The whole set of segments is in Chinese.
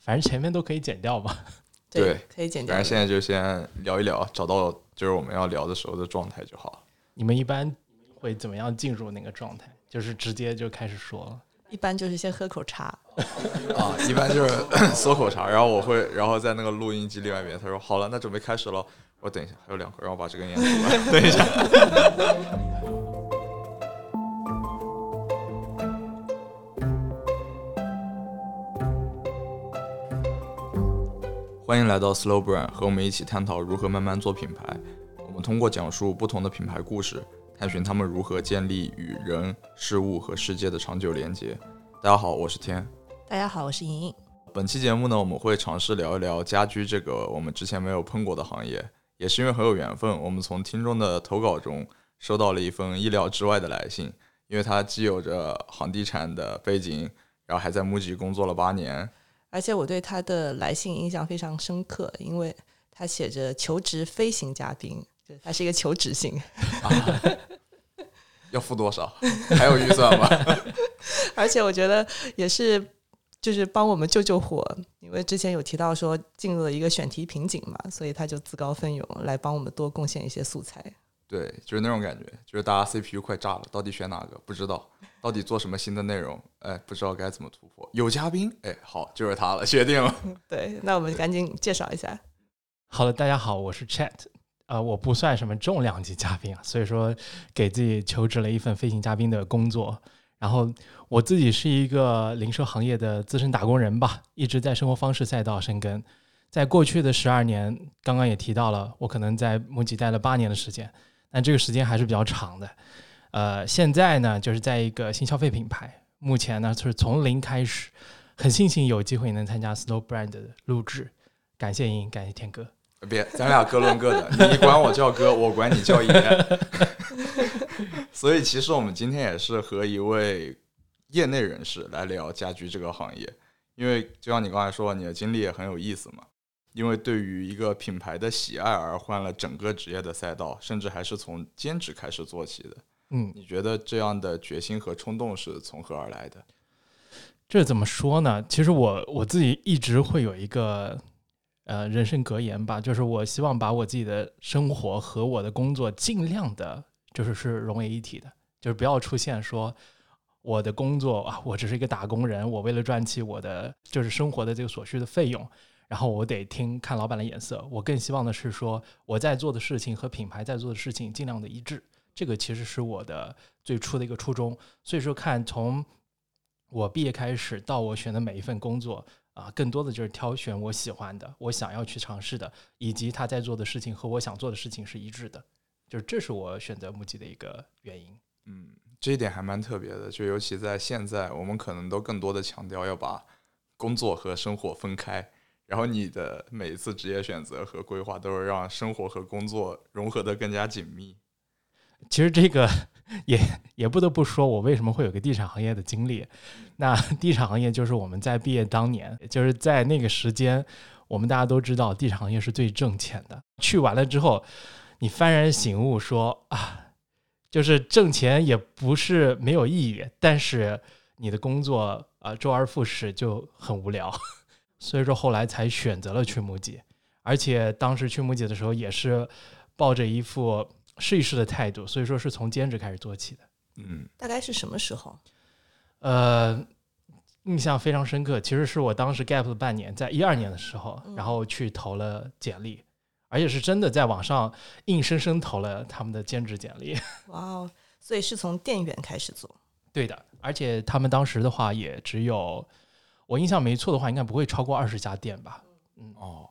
反正前面都可以剪掉吧。对，可以剪掉反正。现在就先聊一聊，找到就是我们要聊的时候的状态就好。你们一般会怎么样进入那个状态？就是直接就开始说了。一般就是先喝口茶，啊，一般就是 嗦口茶，然后我会，然后在那个录音机另外一边，他说好了，那准备开始了。我等一下，还有两口，让我把这根烟抽完。等一下。欢迎来到 Slow Brand，和我们一起探讨如何慢慢做品牌。我们通过讲述不同的品牌故事，探寻他们如何建立与人、事物和世界的长久连接。大家好，我是天。大家好，我是莹莹。本期节目呢，我们会尝试聊一聊家居这个我们之前没有碰过的行业，也是因为很有缘分，我们从听众的投稿中收到了一封意料之外的来信，因为他既有着房地产的背景，然后还在木吉工作了八年，而且我对他的来信印象非常深刻，因为他写着求职飞行嘉宾，就他是一个求职信，要付多少？还有预算吗？而且我觉得也是。就是帮我们救救火，因为之前有提到说进入了一个选题瓶颈嘛，所以他就自告奋勇来帮我们多贡献一些素材。对，就是那种感觉，就是大家 CPU 快炸了，到底选哪个不知道，到底做什么新的内容，哎，不知道该怎么突破。有嘉宾，哎，好，就是他了，决定了。对，那我们赶紧介绍一下。好的，大家好，我是 Chat，呃，我不算什么重量级嘉宾啊，所以说给自己求职了一份飞行嘉宾的工作。然后我自己是一个零售行业的资深打工人吧，一直在生活方式赛道深耕。在过去的十二年，刚刚也提到了，我可能在木吉待了八年的时间，但这个时间还是比较长的。呃，现在呢，就是在一个新消费品牌，目前呢就是从零开始，很庆幸有机会能参加 Snow Brand 的录制，感谢莹，感谢天哥。别，咱俩各论各的，你管我叫哥，我管你叫爷。所以，其实我们今天也是和一位业内人士来聊家居这个行业，因为就像你刚才说，你的经历也很有意思嘛。因为对于一个品牌的喜爱而换了整个职业的赛道，甚至还是从兼职开始做起的。嗯，你觉得这样的决心和冲动是从何而来的？这怎么说呢？其实我我自己一直会有一个。呃，人生格言吧，就是我希望把我自己的生活和我的工作尽量的，就是是融为一体的，就是不要出现说我的工作啊，我只是一个打工人，我为了赚取我的就是生活的这个所需的费用，然后我得听看老板的眼色。我更希望的是说我在做的事情和品牌在做的事情尽量的一致，这个其实是我的最初的一个初衷。所以说，看从我毕业开始到我选的每一份工作。啊，更多的就是挑选我喜欢的，我想要去尝试的，以及他在做的事情和我想做的事情是一致的，就是这是我选择木吉的一个原因。嗯，这一点还蛮特别的，就尤其在现在，我们可能都更多的强调要把工作和生活分开，然后你的每一次职业选择和规划都是让生活和工作融合的更加紧密。其实这个也也不得不说，我为什么会有个地产行业的经历？那地产行业就是我们在毕业当年，就是在那个时间，我们大家都知道，地产行业是最挣钱的。去完了之后，你幡然醒悟，说啊，就是挣钱也不是没有意义，但是你的工作啊周而复始就很无聊。所以说后来才选择了去木吉，而且当时去木吉的时候也是抱着一副。试一试的态度，所以说是从兼职开始做起的。嗯，大概是什么时候？呃，印象非常深刻。其实是我当时 gap 了半年，在一二年的时候，然后去投了简历，而且是真的在网上硬生生投了他们的兼职简历。哇哦！所以是从店员开始做。对的，而且他们当时的话也只有，我印象没错的话，应该不会超过二十家店吧？嗯哦。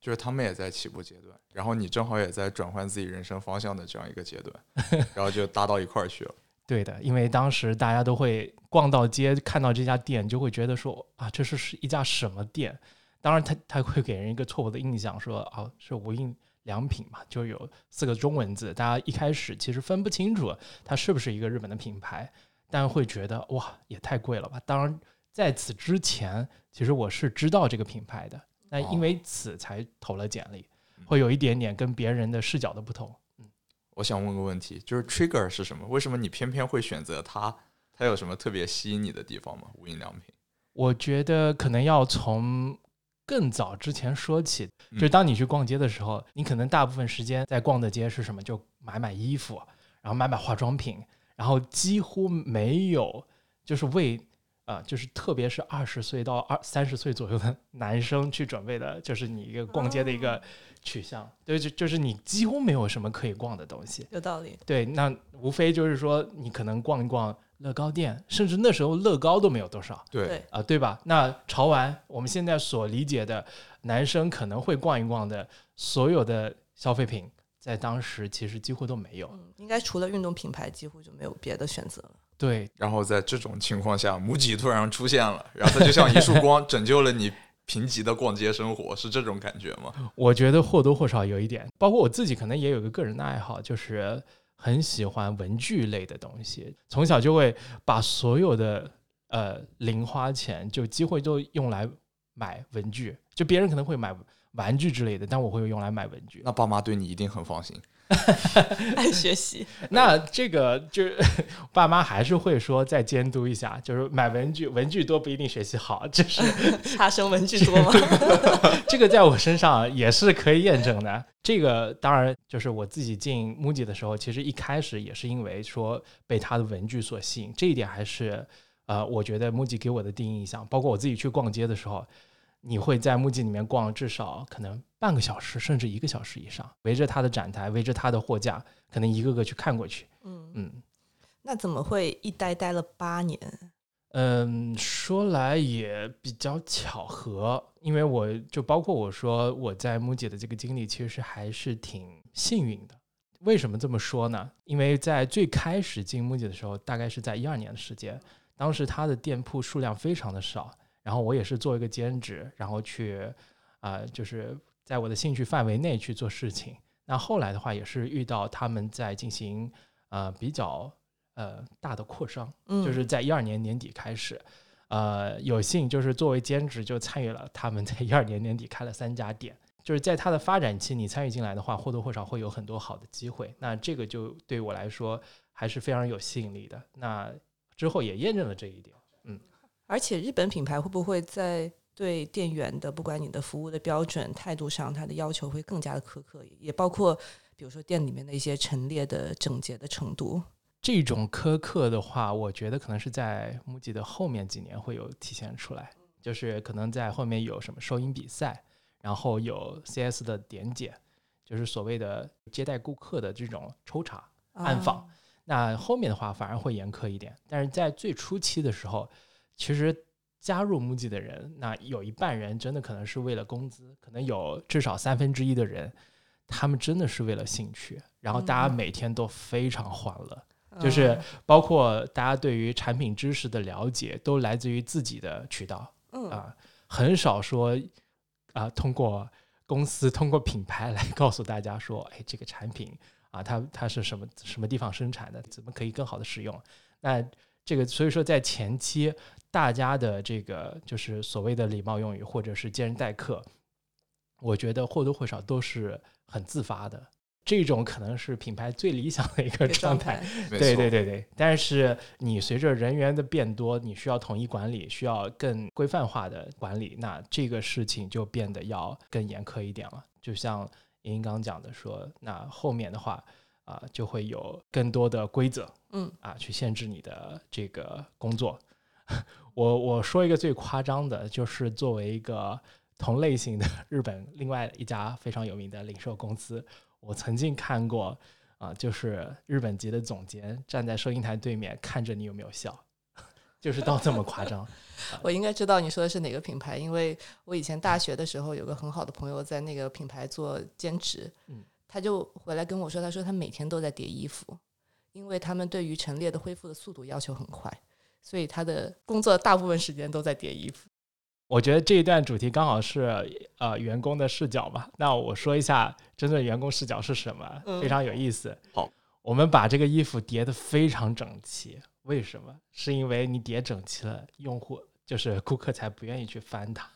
就是他们也在起步阶段，然后你正好也在转换自己人生方向的这样一个阶段，然后就搭到一块儿去了。对的，因为当时大家都会逛到街，看到这家店，就会觉得说啊，这是是一家什么店？当然，他他会给人一个错误的印象，说啊是无印良品嘛，就有四个中文字，大家一开始其实分不清楚它是不是一个日本的品牌，但会觉得哇也太贵了吧。当然，在此之前，其实我是知道这个品牌的。那因为此才投了简历，会有一点点跟别人的视角的不同。嗯，我想问个问题，就是 trigger 是什么？为什么你偏偏会选择它？它有什么特别吸引你的地方吗？无印良品？我觉得可能要从更早之前说起，嗯就是当你去逛街的时候，你可能大部分时间在逛的街是什么？就买买衣服，然后买买化妆品，然后几乎没有就是为呃，就是特别是二十岁到二三十岁左右的 男生去准备的，就是你一个逛街的一个取向。对，就就是你几乎没有什么可以逛的东西。有道理。对，那无非就是说你可能逛一逛乐高店，甚至那时候乐高都没有多少。对对啊、对吧？那潮玩，我们现在所理解的男生可能会逛一逛的所有的消费品，在当时其实几乎都没有。嗯，应该除了运动品牌，几乎就没有别的选择了。对，然后在这种情况下，母吉突然出现了，然后它就像一束光，拯救了你贫瘠的逛街生活，是这种感觉吗？我觉得或多或少有一点，包括我自己可能也有一个个人的爱好，就是很喜欢文具类的东西，从小就会把所有的呃零花钱就机会都用来买文具，就别人可能会买玩具之类的，但我会用来买文具。那爸妈对你一定很放心。爱学习，那这个就是爸妈还是会说再监督一下，就是买文具，文具多不一定学习好，就是 差生文具多吗？这个在我身上也是可以验证的。这个当然就是我自己进 MUJI 的时候，其实一开始也是因为说被他的文具所吸引，这一点还是呃，我觉得 MUJI 给我的第一印象。包括我自己去逛街的时候，你会在 MUJI 里面逛至少可能半个小时，甚至一个小时以上，围着它的展台，围着它的货架，可能一个个去看过去。嗯，嗯那怎么会一待待了八年？嗯，说来也比较巧合，因为我就包括我说我在 MUJI 的这个经历，其实还是挺幸运的。为什么这么说呢？因为在最开始进 MUJI 的时候，大概是在一二年的时间，当时它的店铺数量非常的少，然后我也是做一个兼职，然后去啊、就是在我的兴趣范围内去做事情。那后来的话，也是遇到他们在进行呃比较呃大的扩张。嗯，就是在一二年年底开始，呃，有幸就是作为兼职就参与了他们在一二年年底开了三家店，就是在它的发展期，你参与进来的话，或多或少会有很多好的机会。那这个就对我来说还是非常有吸引力的。那之后也验证了这一点。而且日本品牌会不会在对店员的不管你的服务的标准、态度上，它的要求会更加的苛刻，也包括比如说店里面的一些陈列的整洁的程度。这种苛刻的话，我觉得可能是在 MUJI 的后面几年会有体现出来，就是可能在后面有什么收银比赛，然后有 CS 的点检，就是所谓的接待顾客的这种抽查。暗访啊那后面的话反而会严苛一点，但是在最初期的时候，其实加入 MUJI 的人，那有一半人真的可能是为了工资，可能有至少三分之一的人，他们真的是为了兴趣，然后大家嗯每天都非常欢乐。就是嗯包括大家对于产品知识的了解，都来自于自己的渠道嗯啊，很少说啊通过公司通过品牌来告诉大家说，哎，这个产品啊，它它是什么什么地方生产的，怎么可以更好的使用？那这个所以说在前期，大家的这个就是所谓的礼貌用语或者是接人待客，我觉得或多或少都是很自发的。这种可能是品牌最理想的一个状状态，对对对对，但是你随着人员的变多，你需要统一管理，需要更规范化的管理，那这个事情就变得要更严苛一点了。就像莹莹刚讲的说，那后面的话啊、就会有更多的规则嗯啊，去限制你的这个工作。我我说一个最夸张的，就是作为一个同类型的日本另外一家非常有名的零售公司，我曾经看过啊，就是日本籍的总监站在收银台对面看着你有没有笑，就是到这么夸张。我应该知道你说的是哪个品牌，因为我以前大学的时候有个很好的朋友在那个品牌做兼职，嗯他就回来跟我说，他说他每天都在叠衣服，因为他们对于陈列的恢复的速度要求很快，所以他的工作大部分时间都在叠衣服。我觉得这一段主题刚好是呃员工的视角嘛，那我说一下真正员工视角是什么，嗯非常有意思。好，我们把这个衣服叠得非常整齐，为什么？是因为你叠整齐了，用户就是顾客才不愿意去翻它。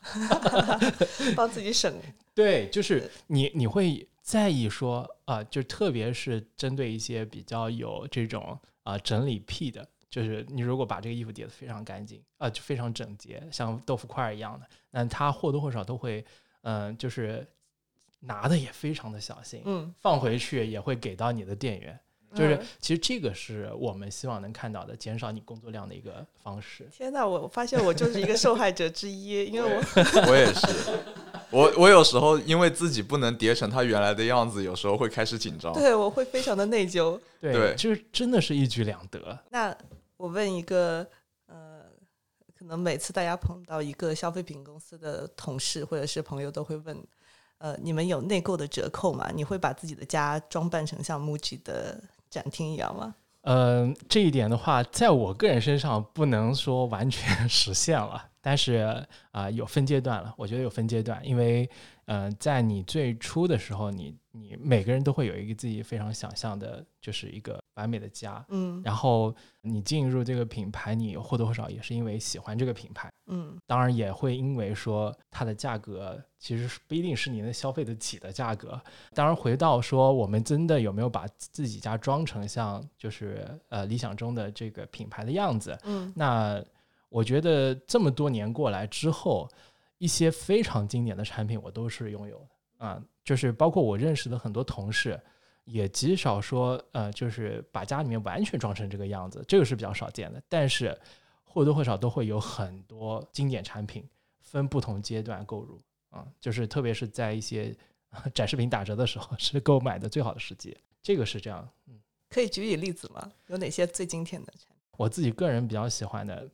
帮自己省。对，就是你你会在意说啊、就特别是针对一些比较有这种啊、整理癖的，就是你如果把这个衣服叠得非常干净啊、就非常整洁，像豆腐块儿一样的，那他或多或少都会，嗯、就是拿的也非常的小心，嗯，放回去也会给到你的店员。就是嗯其实这个是我们希望能看到的，减少你工作量的一个方式。天呐，我发现我就是一个受害者之一，因为我我也是，我我有时候因为自己不能叠成它原来的样子，有时候会开始紧张。对我会非常的内疚。对，对就是真的是一举两得。那我问一个，呃，可能每次大家碰到一个消费品公司的同事或者是朋友，都会问，呃，你们有内购的折扣吗？你会把自己的家装扮成像 MUJI 的展厅一样吗？嗯、这一点的话，在我个人身上不能说完全 实现了，但是啊、有分阶段了。我觉得有分阶段，因为嗯、呃在你最初的时候，你你每个人都会有一个自己非常想象的，就是一个完美的家。嗯然后你进入这个品牌，你或多或少也是因为喜欢这个品牌，嗯当然也会因为说它的价格其实是不一定是你能消费得起的价格。当然，回到说我们真的有没有把自己家装成像就是呃理想中的这个品牌的样子？嗯那我觉得这么多年过来之后，一些非常经典的产品我都是拥有的啊，就是包括我认识的很多同事。也极少说，呃，就是把家里面完全装成这个样子，这个是比较少见的。但是或多或少都会有很多经典产品分不同阶段购入啊，就是特别是在一些呃 展示品打折的时候，是购买的最好的时机。这个是这样，嗯，可以举举例子吗？有哪些最经典的产品？我自己个人比较喜欢的，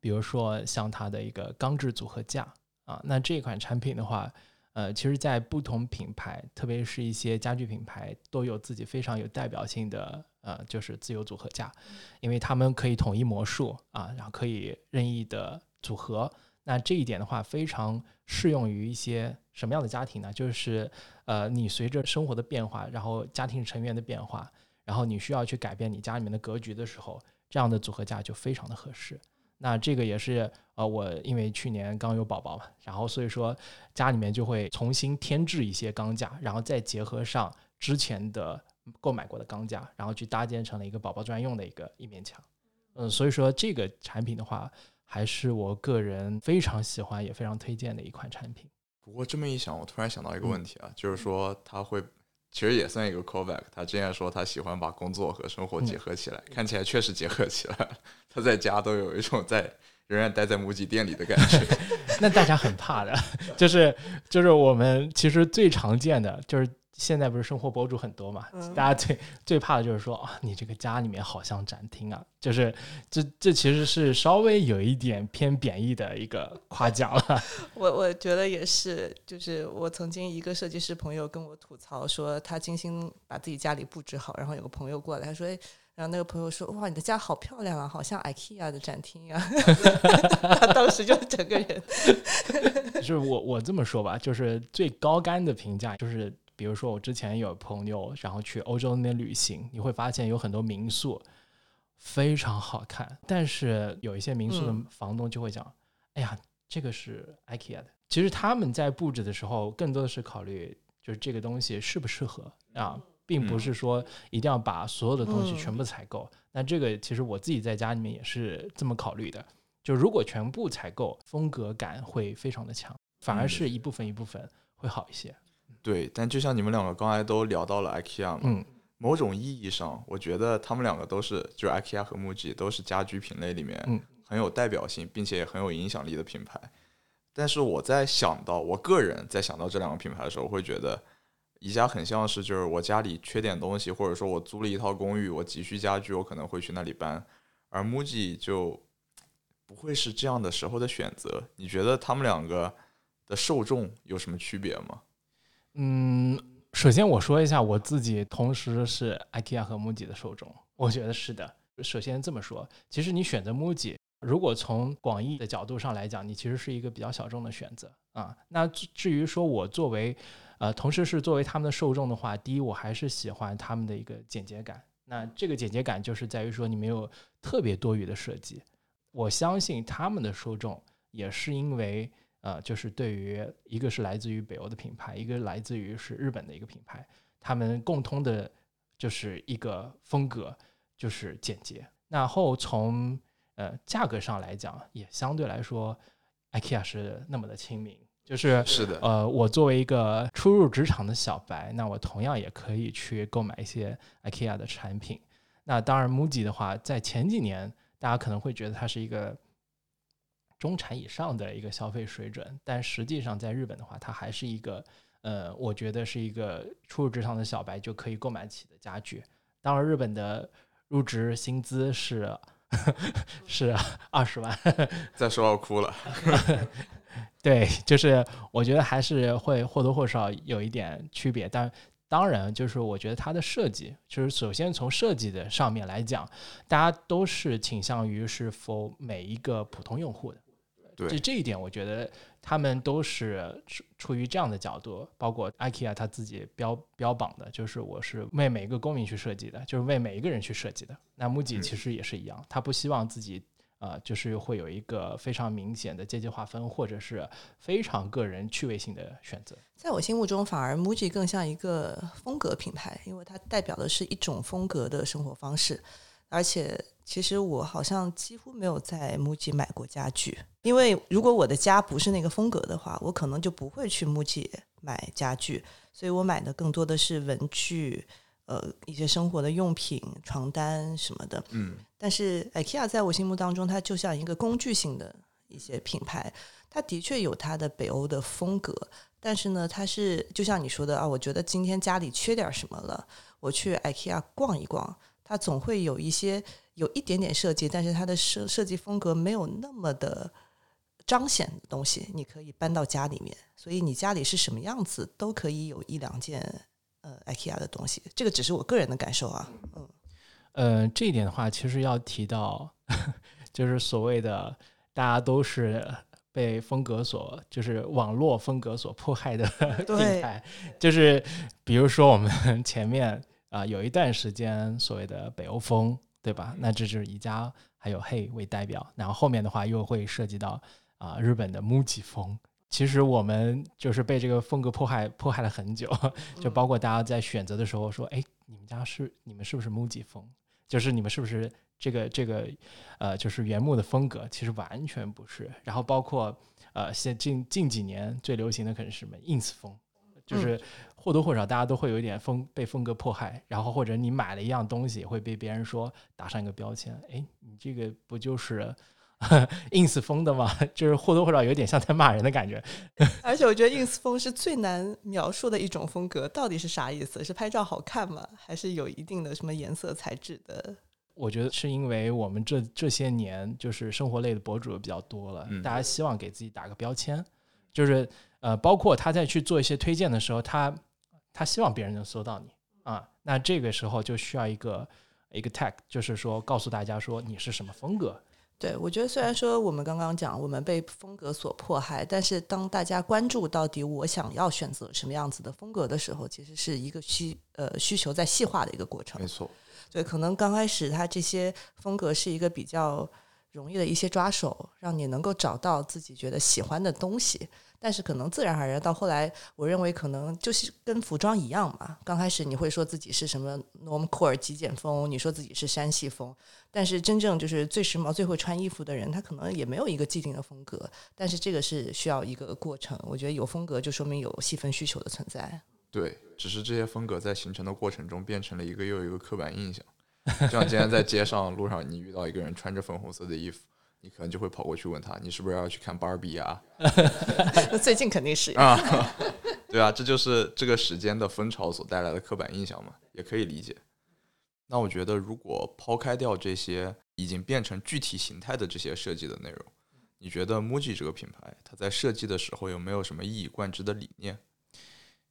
比如说像它的一个钢制组合架啊，那这款产品的话，呃，其实，在不同品牌，特别是一些家具品牌，都有自己非常有代表性的呃，就是自由组合架，因为他们可以统一模数啊，然后可以任意的组合。那这一点的话，非常适用于一些什么样的家庭呢？就是呃，你随着生活的变化，然后家庭成员的变化，然后你需要去改变你家里面的格局的时候，这样的组合架就非常的合适。那这个也是呃，我因为去年刚有宝宝嘛，然后所以说家里面就会重新添置一些钢架，然后再结合上之前的购买过的钢架，然后去搭建成了一个宝宝专用的一个一面墙。嗯，所以说这个产品的话，还是我个人非常喜欢也非常推荐的一款产品。不过这么一想，我突然想到一个嗯问题啊，就是说它会，其实也算一个 callback。他之前说他喜欢把工作和生活嗯结合起来，看起来确实结合起来。他在家都有一种在仍然待在母鸡店里的感觉。那大家很怕的，就是就是我们其实最常见的就是现在不是生活博主很多嘛，嗯大家最最怕的就是说啊，你这个家里面好像展厅啊，就是这这其实是稍微有一点偏贬义的一个夸奖了。我我觉得也是，就是我曾经一个设计师朋友跟我吐槽说，他精心把自己家里布置好，然后有个朋友过来，他说：“哎，然后那个朋友说，哇，你的家好漂亮啊，好像 IKEA 的展厅啊。”他当时就整个人，就是我我这么说吧，就是最高干的评价就是。比如说，我之前有朋友，然后去欧洲那边旅行，你会发现有很多民宿非常好看，但是有一些民宿的嗯房东就会讲：“哎呀，这个是 IKEA 的。”其实他们在布置的时候，更多的是考虑就是这个东西适不适合啊，并不是说一定要把所有的东西嗯全部采购。那这个其实我自己在家里面也是这么考虑的，就如果全部采购，风格感会非常的强，反而嗯是一部分一部分会好一些。对，但就像你们两个刚才都聊到了 IKEA 嘛，嗯某种意义上，我觉得他们两个都是，就是 IKEA 和 MUJI 都是家居品类里面嗯很有代表性，并且也很有影响力的品牌。但是我在想到我个人在想到这两个品牌的时候，我会觉得宜家很像是就是我家里缺点东西，或者说我租了一套公寓，我急需家具，我可能会去那里搬，而 MUJI 就不会是这样的时候的选择。你觉得他们两个的受众有什么区别吗？嗯，首先我说一下我自己，同时是 IKEA 和 MUJI 的受众，我觉得是的。首先这么说，其实你选择 MUJI，如果从广义的角度上来讲，你其实是一个比较小众的选择啊。那至至于说我作为呃，同时是作为他们的受众的话，第一，我还是喜欢他们的一个简洁感。那这个简洁感就是在于说你没有特别多余的设计。我相信他们的受众也是因为呃，就是对于一个是来自于北欧的品牌，一个来自于是日本的一个品牌，他们共通的就是一个风格，就是简洁。然后从呃价格上来讲，也相对来说，IKEA 是那么的亲民。就是是的，呃，我作为一个初入职场的小白，那我同样也可以去购买一些 IKEA 的产品。那当然，MUJI 的话，在前几年，大家可能会觉得它是一个中产以上的一个消费水准，但实际上在日本的话，它还是一个呃，我觉得是一个初入职场的小白就可以购买起的家具。当然，日本的入职薪资是 是二十万，再说要哭了。对，就是我觉得还是会或多或少有一点区别，但当然，就是我觉得它的设计，就是首先从设计的上面来讲，大家都是倾向于是否每一个普通用户的。对，这这一点，我觉得他们都是出出于这样的角度，包括 IKEA 他自己标标榜的，就是我是为每一个公民去设计的，就是为每一个人去设计的。那 MUJI 其实也是一样，他不希望自己。啊，就是会有一个非常明显的阶级划分，或者是非常个人趣味性的选择。在我心目中，反而 MUJI 更像一个风格品牌，因为它代表的是一种风格的生活方式。而且，其实我好像几乎没有在 MUJI 买过家具，因为如果我的家不是那个风格的话，我可能就不会去 MUJI 买家具。所以我买的更多的是文具。呃，一些生活的用品、床单什么的，嗯，但是 IKEA 在我心目当中，它就像一个工具性的一些品牌，它的确有它的北欧的风格，但是呢，它是就像你说的啊，我觉得今天家里缺点什么了，我去 IKEA 逛一逛，它总会有一些有一点点设计，但是它的设设计风格没有那么的彰显的东西，你可以搬到家里面，所以你家里是什么样子，都可以有一两件。呃，IKEA 的东西，这个只是我个人的感受啊。嗯，呃，这一点的话，其实要提到，就是所谓的大家都是被风格所，就是网络风格所迫害的 品牌，就是比如说我们前面啊有一段时间所谓的北欧风，对吧？那这就是宜家还有 Hey 为代表，然后后面的话又会涉及到啊日本的 MUJI 风。其实我们就是被这个风格迫害迫害了很久，就包括大家在选择的时候说，哎，你们家是你们是不是 MUJI 风？就是你们是不是这个这个呃，就是原木的风格？其实完全不是。然后包括呃，现近近几年最流行的可能是什么 ins 风，就是或多或少大家都会有一点风被风格迫害。然后或者你买了一样东西，会被别人说打上一个标签，哎，你这个不就是？ins 风的吗，就是或多或少有点像在骂人的感觉。而且我觉得 ins 风是最难描述的一种风格，到底是啥意思？是拍照好看吗？还是有一定的什么颜色材质的？我觉得是因为我们这这些年就是生活类的博主比较多了，大家希望给自己打个标签，就是呃，包括他在去做一些推荐的时候，他他希望别人能搜到你啊，那这个时候就需要一个一个 tag，就是说告诉大家说你是什么风格。对，我觉得虽然说我们刚刚讲我们被风格所迫害，但是当大家关注到底我想要选择什么样子的风格的时候，其实是一个需呃需求在细化的一个过程。没错，对，可能刚开始它这些风格是一个比较容易的一些抓手，让你能够找到自己觉得喜欢的东西。但是可能自然而然到后来，我认为可能就是跟服装一样嘛。刚开始你会说自己是什么 normcore 极简风，你说自己是山系风，但是真正就是最时髦、最会穿衣服的人，他可能也没有一个既定的风格。但是这个是需要一个过程。我觉得有风格就说明有细分需求的存在。对，只是这些风格在形成的过程中变成了一个又一个刻板印象。就像今天在街上路上，你遇到一个人穿着粉红色的衣服。你可能就会跑过去问他，你是不是要去看芭比啊？那最近肯定是啊，对啊，这就是这个时间的风潮所带来的刻板印象嘛，也可以理解。那我觉得，如果抛开掉这些已经变成具体形态的这些设计的内容，你觉得 MUJI 这个品牌，它在设计的时候有没有什么一以贯之的理念？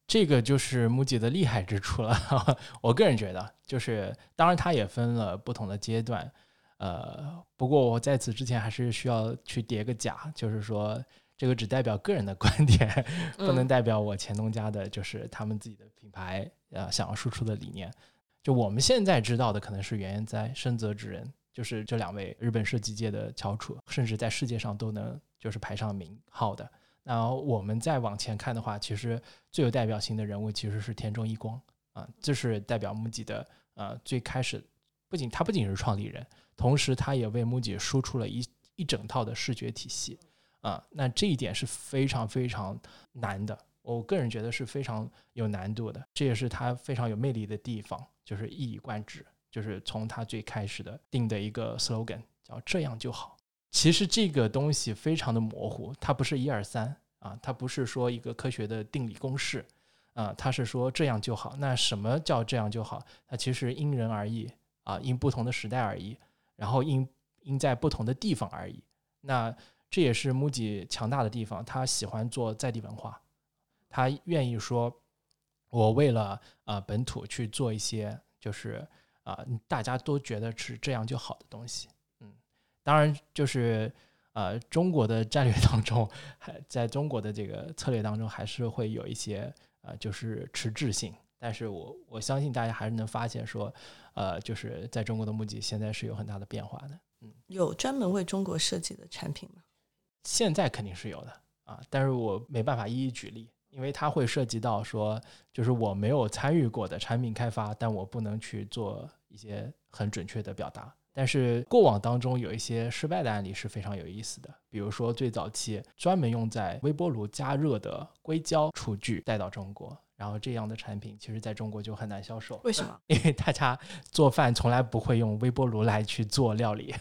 这个就是 MUJI 的厉害之处了。我个人觉得，就是当然它也分了不同的阶段。呃，不过我在此之前还是需要去叠个甲，就是说这个只代表个人的观点，不能代表我前东家的，就是他们自己的品牌呃想要输出的理念。就我们现在知道的，可能是原哉深泽直人，就是这两位日本设计界的翘楚，甚至在世界上都能就是排上名号的。那我们再往前看的话，其实最有代表性的人物其实是田中一光啊，这是代表 MUJI 的呃最开始。不仅他不仅是创立人，同时他也为 MUJI 输出了一一整套的视觉体系啊。那这一点是非常非常难的，我个人觉得是非常有难度的。这也是他非常有魅力的地方，就是一以贯之，就是从他最开始的定的一个 slogan 叫“这样就好”。其实这个东西非常的模糊，它不是一二三啊，它不是说一个科学的定理公式。啊，他是说这样就好。那什么叫这样就好？它其实因人而异啊，因不同的时代而异，然后因因在不同的地方而已。那这也是木吉强大的地方，他喜欢做在地文化，他愿意说，我为了啊本土去做一些就是啊大家都觉得是这样就好的东西。嗯，当然就是呃中国的战略当中，还在中国的这个策略当中，还是会有一些。呃，就是迟滞性，但是我我相信大家还是能发现说，呃，就是在中国的木吉现在是有很大的变化的。嗯，有专门为中国设计的产品吗？现在肯定是有的啊，但是我没办法一一举例，因为它会涉及到说，就是我没有参与过的产品开发，但我不能去做一些很准确的表达。但是过往当中有一些失败的案例是非常有意思的，比如说最早期专门用在微波炉加热的硅胶厨具带到中国，然后这样的产品其实在中国就很难销售。为什么？因为大家做饭从来不会用微波炉来去做料理，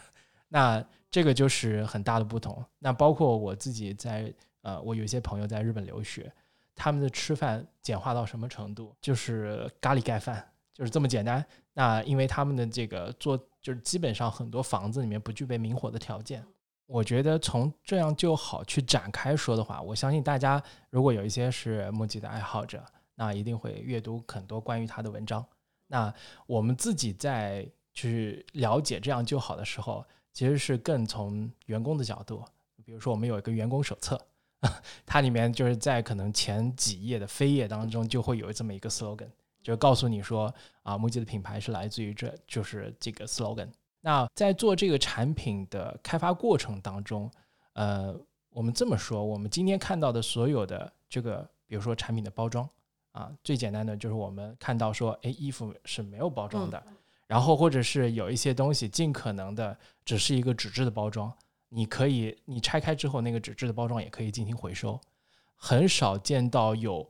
那这个就是很大的不同。那包括我自己在呃，我有一些朋友在日本留学，他们的吃饭简化到什么程度？就是咖喱盖饭，就是这么简单。那因为他们的这个做。就是基本上很多房子里面不具备明火的条件。我觉得从这样就好去展开说的话，我相信大家如果有一些是木吉的爱好者，那一定会阅读很多关于他的文章。那我们自己在去了解这样就好的时候，其实是更从员工的角度。比如说，我们有一个员工手册，它里面就是在可能前几页的扉页当中就会有这么一个 slogan。就告诉你说啊，木吉的品牌是来自于这就是这个 slogan。那在做这个产品的开发过程当中，呃，我们这么说，我们今天看到的所有的这个，比如说产品的包装啊，最简单的就是我们看到说，哎，衣服是没有包装的，然后或者是有一些东西尽可能的只是一个纸质的包装，你可以你拆开之后那个纸质的包装也可以进行回收，很少见到有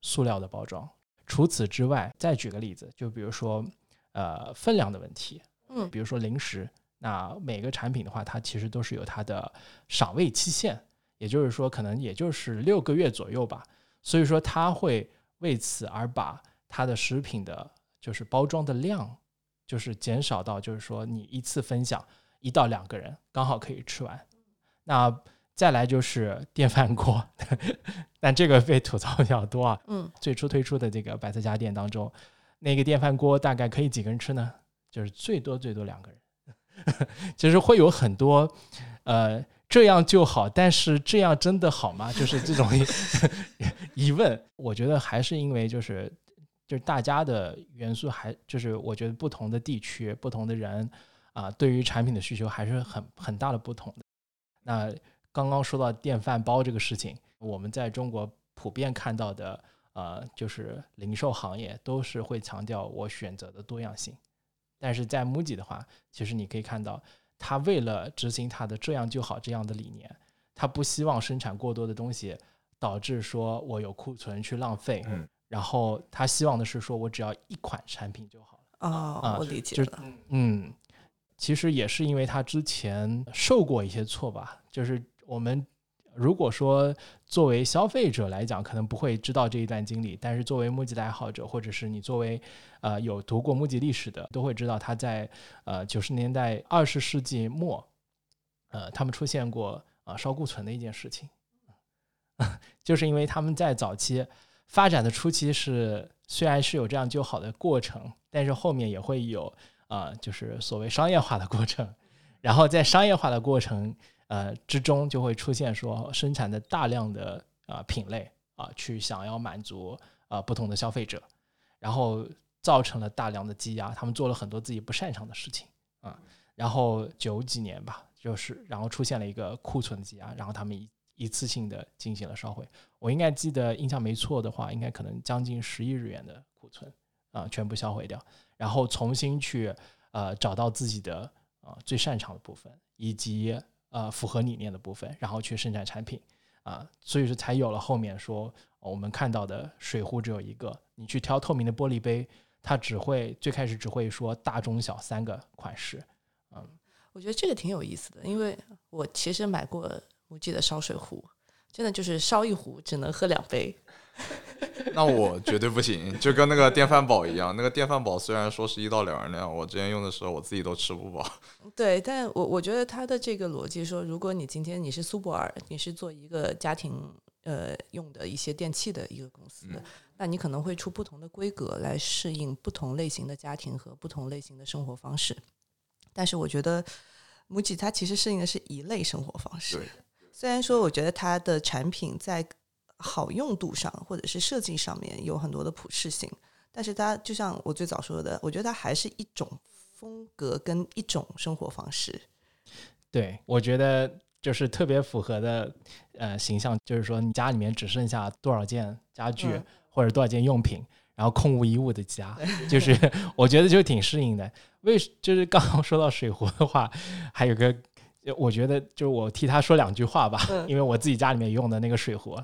塑料的包装。除此之外，再举个例子，就比如说，呃，分量的问题，嗯，比如说零食，那每个产品的话，它其实都是有它的赏味期限，也就是说，可能也就是六个月左右吧。所以说，它会为此而把它的食品的，就是包装的量，就是减少到，就是说你一次分享一到两个人刚好可以吃完。那再来就是电饭锅，但这个被吐槽比较多啊。嗯，最初推出的这个百色家电当中，那个电饭锅大概可以几个人吃呢？就是最多最多两个人。其实会有很多，呃，这样就好，但是这样真的好吗？就是这种 疑问。我觉得还是因为就是就是大家的元素还就是我觉得不同的地区、不同的人啊，对于产品的需求还是很很大的不同的。那。刚刚说到电饭煲这个事情，我们在中国普遍看到的，呃，就是零售行业都是会强调我选择的多样性。但是在 MUJI 的话，其实你可以看到，他为了执行他的这样就好这样的理念，他不希望生产过多的东西，导致说我有库存去浪费。嗯。然后他希望的是说我只要一款产品就好了。哦，我理解了。嗯，其实也是因为他之前受过一些挫吧，就是。我们如果说作为消费者来讲，可能不会知道这一段经历，但是作为木吉的爱好者，或者是你作为呃有读过木吉历史的，都会知道他在呃九十年代二十世纪末，呃，他们出现过啊烧库存的一件事情，就是因为他们在早期发展的初期是虽然是有这样就好的过程，但是后面也会有啊就是所谓商业化的过程，然后在商业化的过程。呃，之中就会出现说生产的大量的啊品类啊，去想要满足啊不同的消费者，然后造成了大量的积压，他们做了很多自己不擅长的事情啊，然后九几年吧，就是然后出现了一个库存积压，然后他们一一次性的进行了烧毁，我应该记得印象没错的话，应该可能将近十亿日元的库存啊全部销毁掉，然后重新去呃找到自己的啊、最擅长的部分，以及呃符合理念的部分，然后去生产产品啊、所以说才有了后面说、我们看到的水壶只有一个，你去挑透明的玻璃杯，它只会最开始只会说大中小三个款式，嗯我觉得这个挺有意思的，因为我其实买过无记的烧水壶，真的就是烧一壶只能喝两杯。那我绝对不行，就跟那个电饭煲一样。那个电饭煲虽然说是一到两人量，我之前用的时候我自己都吃不饱。对，但我我觉得他的这个逻辑说，如果你今天你是苏泊尔，你是做一个家庭呃用的一些电器的一个公司，嗯那你可能会出不同的规格来适应不同类型的家庭和不同类型的生活方式。但是我觉得 MUJI 它其实适应的是一类生活方式对。虽然说我觉得它的产品在好用度上或者是设计上面有很多的普适性，但是它就像我最早说的，我觉得它还是一种风格跟一种生活方式。对，我觉得就是特别符合的呃形象，就是说你家里面只剩下多少件家具、嗯或者多少件用品，然后空无一物的家，就是我觉得就挺适应的。为就是刚刚说到水壶的话，还有个。我觉得就是我替他说两句话吧，嗯因为我自己家里面用的那个水壶，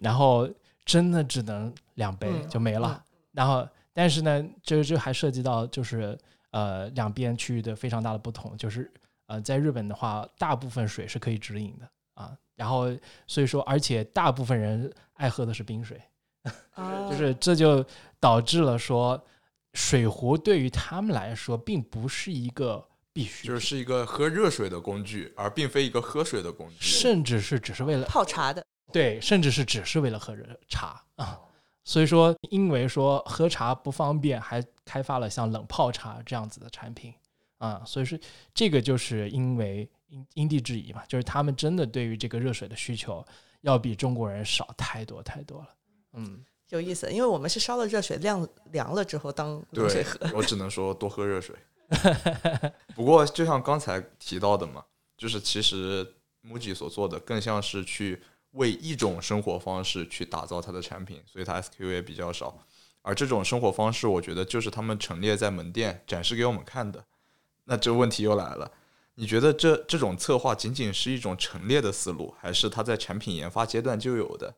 然后真的只能两杯嗯就没了。然后，但是呢，这这还涉及到就是呃两边区域的非常大的不同，就是呃在日本的话，大部分水是可以直饮的啊，然后所以说，而且大部分人爱喝的是冰水，啊 就是这就导致了说水壶对于他们来说并不是一个必须，就是是一个喝热水的工具，而并非一个喝水的工具。甚至是只是为了泡茶的，对，甚至是只是为了喝热茶啊。所以说，因为说喝茶不方便，还开发了像冷泡茶这样子的产品啊。所以说，这个就是因为因因地制宜嘛，就是他们真的对于这个热水的需求要比中国人少太多太多了。嗯，有意思，因为我们是烧了热水晾凉了之后当冷水喝。，我只能说多喝热水。不过，就像刚才提到的嘛，就是其实 MUJI 所做的更像是去为一种生活方式去打造它的产品，所以它 SKU 也比较少。而这种生活方式，我觉得就是他们陈列在门店展示给我们看的。那这问题又来了，你觉得这这种策划仅仅是一种陈列的思路，还是它在产品研发阶段就有的？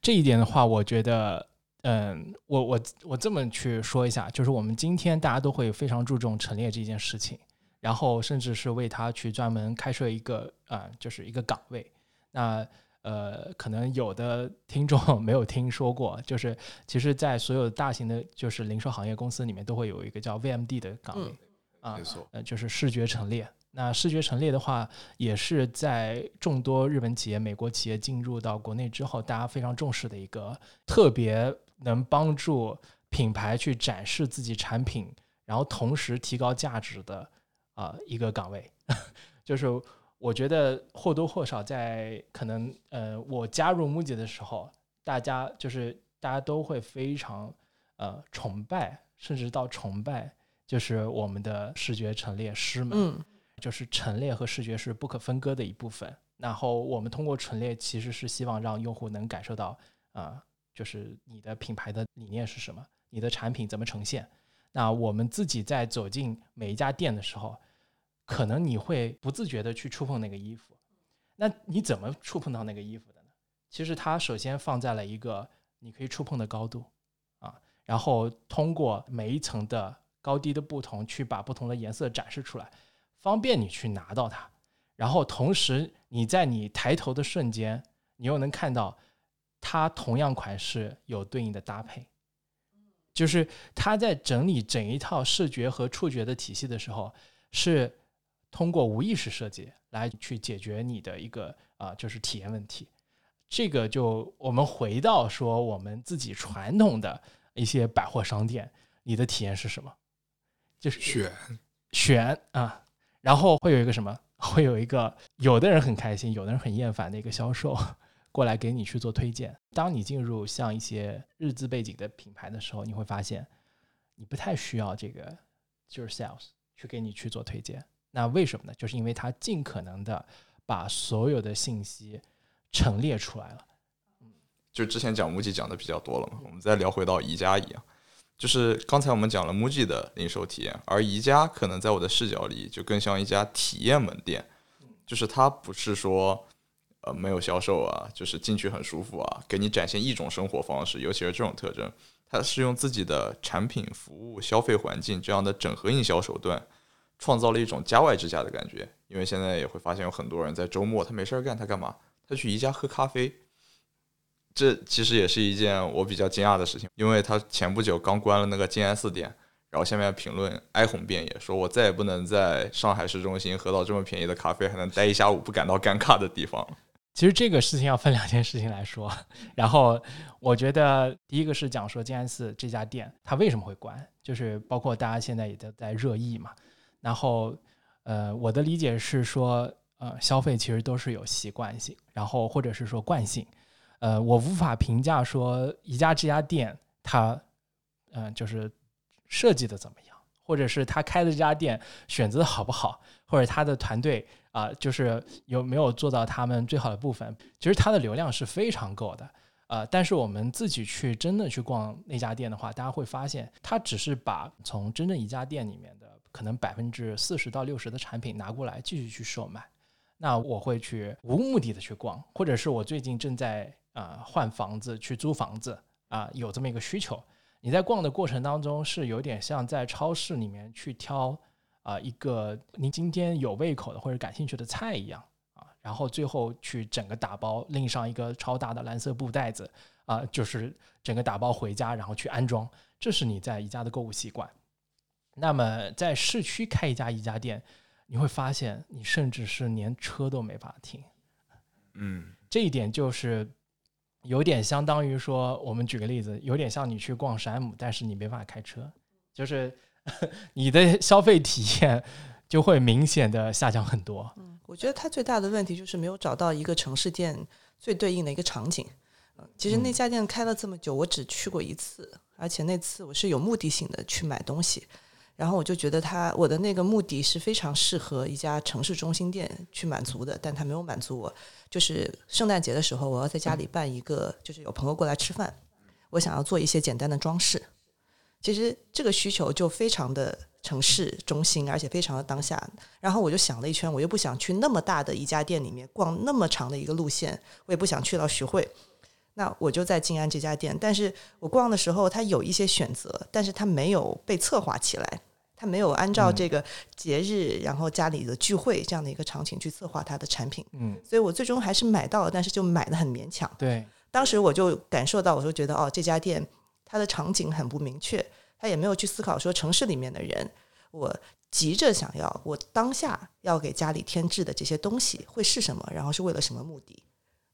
这一点的话，我觉得，嗯，我我我这么去说一下，就是我们今天大家都会非常注重陈列这件事情，然后甚至是为它去专门开设一个啊、就是一个岗位。那呃，可能有的听众 没有听说过，就是其实，在所有大型的就是零售行业公司里面，都会有一个叫 VMD 的岗位、啊没，错，呃，就是视觉陈列。那视觉陈列的话，也是在众多日本企业、美国企业进入到国内之后，大家非常重视的一个特别能帮助品牌去展示自己产品，然后同时提高价值的啊、一个岗位。就是我觉得或多或少在可能呃我加入 MUJI 的时候，大家就是大家都会非常呃崇拜，甚至到崇拜，就是我们的视觉陈列师们。嗯，就是陈列和视觉是不可分割的一部分。然后我们通过陈列，其实是希望让用户能感受到，啊、就是你的品牌的理念是什么，你的产品怎么呈现。那我们自己在走进每一家店的时候，可能你会不自觉的去触碰那个衣服。那你怎么触碰到那个衣服的呢？其实它首先放在了一个你可以触碰的高度啊，然后通过每一层的高低的不同，去把不同的颜色展示出来。方便你去拿到它，然后同时你在你抬头的瞬间，你又能看到它同样款式有对应的搭配，就是它在整理整一套视觉和触觉的体系的时候，是通过无意识设计来去解决你的一个啊、就是体验问题。这个就我们回到说我们自己传统的一些百货商店，你的体验是什么？就是选选啊，然后会有一个什么？会有一个有的人很开心，有的人很厌烦的一个销售过来给你去做推荐。当你进入像一些日资背景的品牌的时候，你会发现你不太需要这个就是 sales 去给你去做推荐。那为什么呢？就是因为它尽可能的把所有的信息陈列出来了。就之前讲 MUJI 讲的比较多了嘛，我们再聊回到宜家一样，就是刚才我们讲了 MUJI 的零售体验，而宜家可能在我的视角里就更像一家体验门店，就是它不是说呃没有销售啊，就是进去很舒服啊，给你展现一种生活方式，尤其是这种特征，它是用自己的产品、服务、消费环境这样的整合营销手段，创造了一种家外之家的感觉。因为现在也会发现有很多人在周末他没事儿干，他干嘛？他去宜家喝咖啡。这其实也是一件我比较惊讶的事情，因为他前不久刚关了那个静安寺店，然后下面评论哀鸿遍野，说我再也不能在上海市中心喝到这么便宜的咖啡，还能待一下午不感到尴尬的地方。其实这个事情要分两件事情来说，然后我觉得第一个是讲说静安寺这家店它为什么会关，就是包括大家现在也都在热议嘛。然后呃，我的理解是说，呃，消费其实都是有习惯性，然后或者是说惯性。呃，我无法评价说宜家这家店它，嗯，就是设计的怎么样，或者是他开的这家店选择的好不好，或者他的团队啊，就是有没有做到他们最好的部分。其实它的流量是非常够的，呃，但是我们自己去真的去逛那家店的话，大家会发现，它只是把从真正一家店里面的可能百分之四十到六十的产品拿过来继续去售卖。那我会去无目的的去逛，或者是我最近正在。啊，换房子去租房子啊，有这么一个需求。你在逛的过程当中，是有点像在超市里面去挑啊一个您今天有胃口的或者感兴趣的菜一样啊，然后最后去整个打包拎上一个超大的蓝色布袋子啊，就是整个打包回家，然后去安装。这是你在宜家的购物习惯。那么在市区开一家宜家店，你会发现你甚至是连车都没法停。嗯，这一点就是。有点相当于说，我们举个例子，有点像你去逛山姆，但是你没办法开车，就是 你的消费体验就会明显的下降很多。嗯，我觉得它最大的问题就是没有找到一个城市店最对应的一个场景。嗯，其实那家店开了这么久，我只去过一次，而且那次我是有目的性的去买东西。然后我就觉得他我的那个目的是非常适合一家城市中心店去满足的，但他没有满足我。就是圣诞节的时候，我要在家里办一个，就是有朋友过来吃饭，我想要做一些简单的装饰。其实这个需求就非常的城市中心，而且非常的当下。然后我就想了一圈，我又不想去那么大的一家店里面逛那么长的一个路线，我也不想去到徐汇，那我就在静安这家店。但是我逛的时候，它有一些选择，但是它没有被策划起来。它没有按照这个节日，然后家里的聚会这样的一个场景去策划它的产品，嗯，所以我最终还是买到了，但是就买的很勉强。对，当时我就感受到，我就觉得哦，这家店它的场景很不明确，他也没有去思考说城市里面的人，我急着想要我当下要给家里添置的这些东西会是什么，然后是为了什么目的？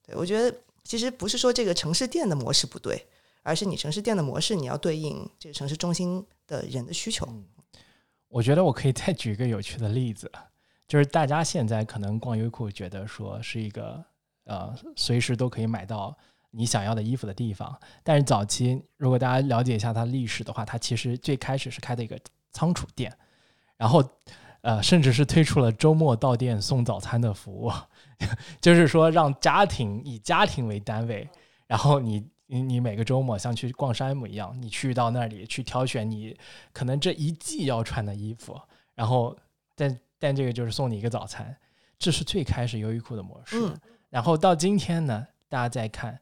对我觉得其实不是说这个城市店的模式不对，而是你城市店的模式你要对应这个城市中心的人的需求。我觉得我可以再举一个有趣的例子，就是大家现在可能逛优衣库，觉得说是一个呃随时都可以买到你想要的衣服的地方。但是早期如果大家了解一下它历史的话，它其实最开始是开的一个仓储店，然后呃甚至是推出了周末到店送早餐的服务，就是说让家庭以家庭为单位，然后你。你你每个周末像去逛山姆一样，你去到那里去挑选你可能这一季要穿的衣服，然后但但这个就是送你一个早餐，这是最开始优衣库的模式。然后到今天呢，大家再看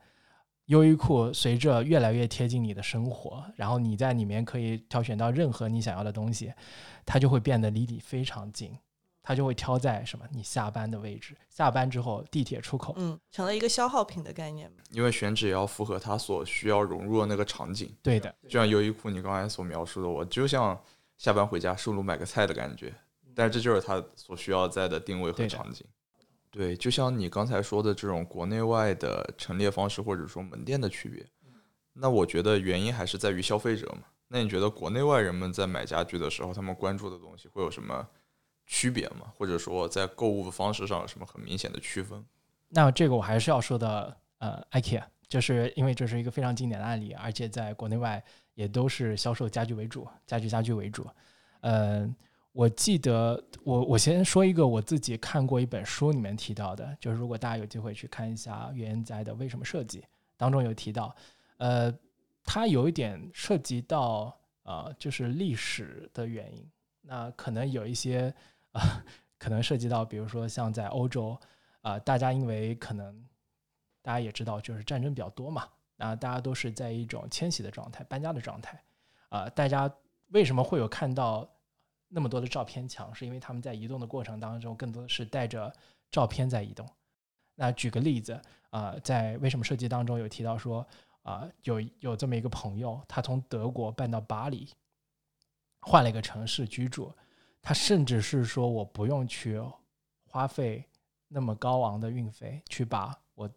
优衣库，随着越来越贴近你的生活，然后你在里面可以挑选到任何你想要的东西，它就会变得离你非常近。它就会挑在什么？你下班的位置，下班之后地铁出口，嗯，成了一个消耗品的概念。因为选址也要符合它所需要融入的那个场景。对的，就像优衣库你刚才所描述的，我就像下班回家顺路买个菜的感觉。但是这就是它所需要在的定位和场景。对，就像你刚才说的这种国内外的陈列方式或者说门店的区别，那我觉得原因还是在于消费者嘛。那你觉得国内外人们在买家具的时候，他们关注的东西会有什么？区别吗，或者说在购物的方式上有什么很明显的区分？那这个我还是要说的，呃，IKEA，就是因为这是一个非常经典的案例，而且在国内外也都是销售家具为主，家具家具为主。嗯，我记得我我先说一个我自己看过一本书里面提到的，就是如果大家有机会去看一下原在的《为什么设计》当中有提到，呃，它有一点涉及到呃，就是历史的原因。那可能有一些啊、可能涉及到，比如说像在欧洲啊、大家因为可能大家也知道，就是战争比较多嘛，那大家都是在一种迁徙的状态、搬家的状态啊、大家为什么会有看到那么多的照片墙？是因为他们在移动的过程当中，更多的是带着照片在移动。那举个例子啊、在为什么设计当中有提到说啊、有有这么一个朋友，他从德国搬到巴黎，换了一个城市居住，他甚至是说我不用去花费那么高昂的运费去把我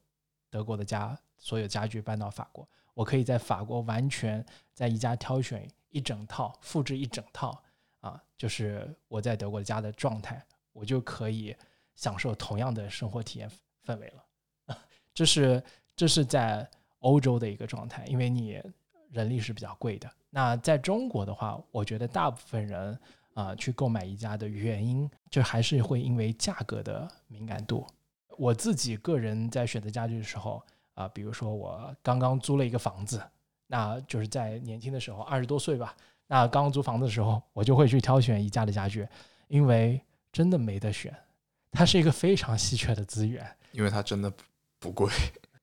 德国的家所有家具搬到法国，我可以在法国完全在宜家挑选一整套，复制一整套啊，就是我在德国家的状态，我就可以享受同样的生活体验氛围了。这是这是在欧洲的一个状态，因为你人力是比较贵的。那在中国的话，我觉得大部分人啊、去购买宜家的原因，就还是会因为价格的敏感度。我自己个人在选择家具的时候啊、比如说我刚刚租了一个房子，那就是在年轻的时候，二十多岁吧，那刚租房子的时候，我就会去挑选宜家的家具，因为真的没得选，它是一个非常稀缺的资源。因为它真的不不贵。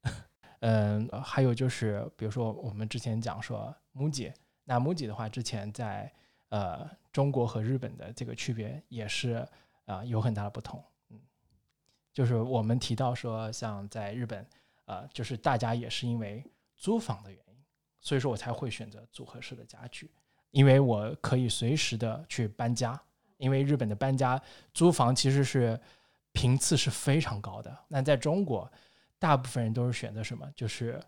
嗯，呃还有就是，比如说我们之前讲说 MUJI，那 MUJI 的话，之前在呃中国和日本的这个区别也是啊、有很大的不同。嗯，就是我们提到说，像在日本，呃，就是大家也是因为租房的原因，所以说我才会选择组合式的家具，因为我可以随时的去搬家，因为日本的搬家租房其实是频次是非常高的。那在中国，大部分人都是选择什么？就是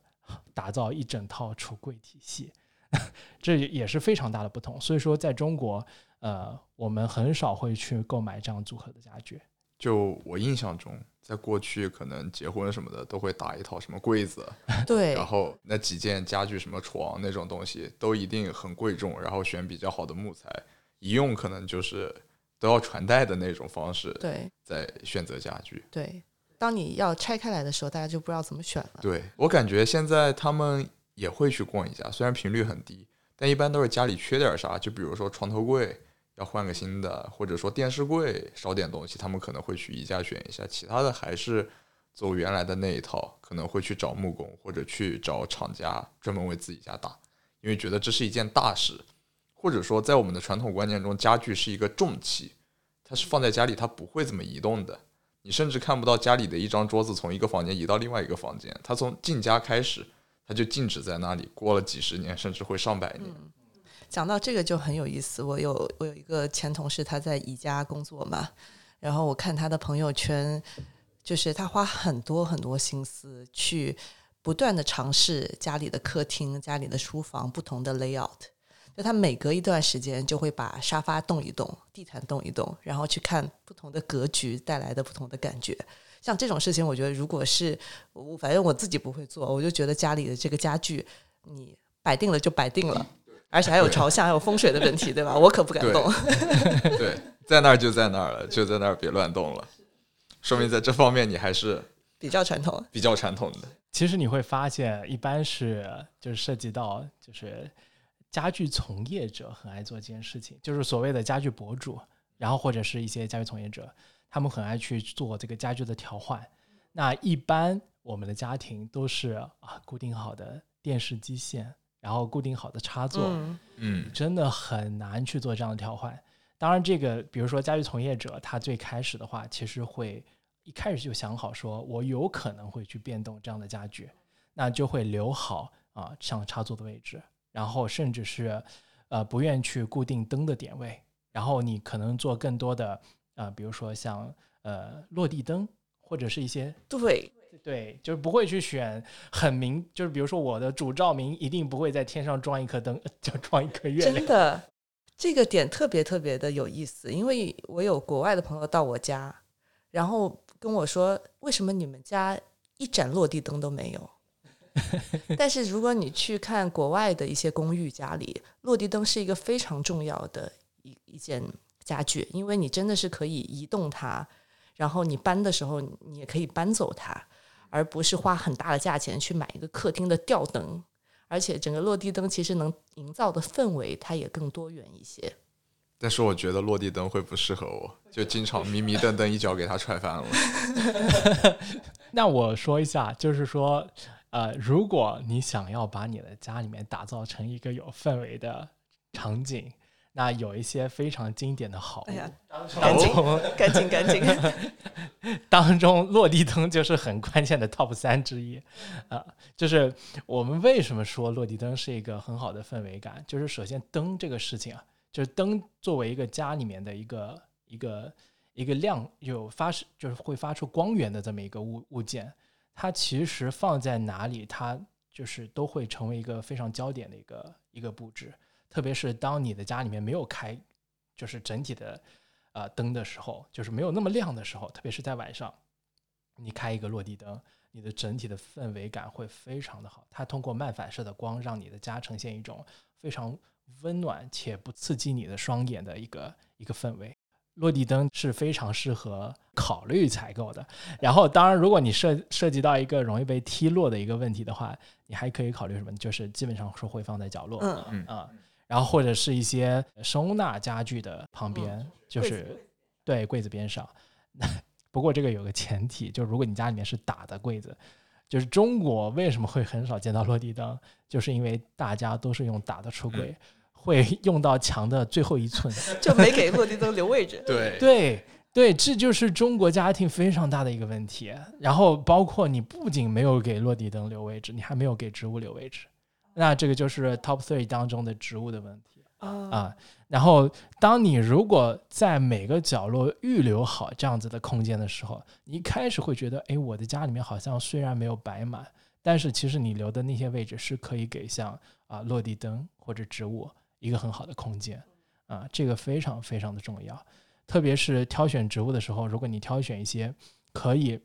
打造一整套橱柜体系，这也是非常大的不同。所以说，在中国，呃，我们很少会去购买这样组合的家具。就我印象中，在过去可能结婚什么的都会打一套什么柜子，对然后那几件家具什么床那种东西都一定很贵重，然后选比较好的木材，一用可能就是都要传代的那种方式对在选择家具。对，当你要拆开来的时候，大家就不知道怎么选了。对我感觉现在他们也会去逛一下，虽然频率很低，但一般都是家里缺点啥，就比如说床头柜要换个新的，或者说电视柜少点东西，他们可能会去宜家选一下，其他的还是走原来的那一套，可能会去找木工或者去找厂家专门为自己家打，因为觉得这是一件大事，或者说在我们的传统观念中，家具是一个重器，它是放在家里它不会怎么移动的。你甚至看不到家里的一张桌子从一个房间移到另外一个房间，它从进家开始，它就静止在那里，过了几十年，甚至会上百年。讲到这个就很有意思。我有我有一个前同事，他在宜家工作嘛，然后我看他的朋友圈，就是他花很多很多心思去不断的尝试家里的客厅、家里的书房不同的 layout。就他每隔一段时间就会把沙发动一动，地毯动一动，然后去看不同的格局带来的不同的感觉。像这种事情，我觉得如果是我，反正我自己不会做，我就觉得家里的这个家具，你摆定了就摆定了，而且还有朝向，还有风水的问题，对吧？我可不敢对动。对，在那儿就在那儿了，就在那儿别乱动了，说明在这方面你还是比较传统，比较传统的。其实你会发现，一般是就是涉及到就是家具从业者很爱做这件事情，就是所谓的家具博主，然后或者是一些家具从业者，他们很爱去做这个家具的调换。那一般我们的家庭都是啊固定好的电视机线，然后固定好的插座，嗯，嗯，真的很难去做这样的调换。当然，这个比如说家具从业者，他最开始的话，其实会一开始就想好说，我有可能会去变动这样的家具，那就会留好啊，像插座的位置，然后甚至是呃不愿去固定灯的点位，然后你可能做更多的呃，比如说像呃落地灯或者是一些对，对，就是不会去选很明，就是比如说我的主照明一定不会在天上装一颗灯，就装一颗月亮真。的，这个点特别特别的有意思，因为我有国外的朋友到我家，然后跟我说，为什么你们家一盏落地灯都没有？但是如果你去看国外的一些公寓家里，落地灯是一个非常重要的一一件家具，因为你真的是可以移动它，然后你搬的时候你也可以搬走它，而不是花很大的价钱去买一个客厅的吊灯。而且整个落地灯其实能营造的氛围它也更多元一些。但是我觉得落地灯会不适合我，就经常迷迷瞪瞪，一脚给它踹翻了。那我说一下，就是说，呃，如果你想要把你的家里面打造成一个有氛围的场景，那有一些非常经典的好物，哎呀，当中赶紧 赶紧，当中落地灯就是很关键的 top 三之一，啊、就是我们为什么说落地灯是一个很好的氛围感，就是首先灯这个事情啊，就是灯作为一个家里面的一个一个一个亮有发是就是会发出光源的这么一个物物件，它其实放在哪里，它就是都会成为一个非常焦点的一个一个布置，特别是当你的家里面没有开就是整体的呃灯的时候，就是没有那么亮的时候，特别是在晚上，你开一个落地灯，你的整体的氛围感会非常的好。它通过漫反射的光，让你的家呈现一种非常温暖且不刺激你的双眼的一个一个氛围。落地灯是非常适合考虑采购的。然后，当然，如果你涉涉及到一个容易被踢落的一个问题的话，你还可以考虑什么？就是基本上是会放在角落，嗯，嗯啊，然后或者是一些收纳家具的旁边，就是柜对柜子边上。不过这个有个前提，就是如果你家里面是打的柜子，就是中国为什么会很少见到落地灯，就是因为大家都是用打的橱柜，会用到墙的最后一寸。就没给落地灯留位置。对，对对，这就是中国家庭非常大的一个问题。然后包括你不仅没有给落地灯留位置，你还没有给植物留位置，那这个就是 top three 当中的植物的问题啊，啊。然后，当你如果在每个角落预留好这样子的空间的时候，你一开始会觉得，哎，我的家里面好像虽然没有摆满，但是其实你留的那些位置是可以给像啊落地灯或者植物一个很好的空间啊，这个非常非常的重要。特别是挑选植物的时候，如果你挑选一些可以，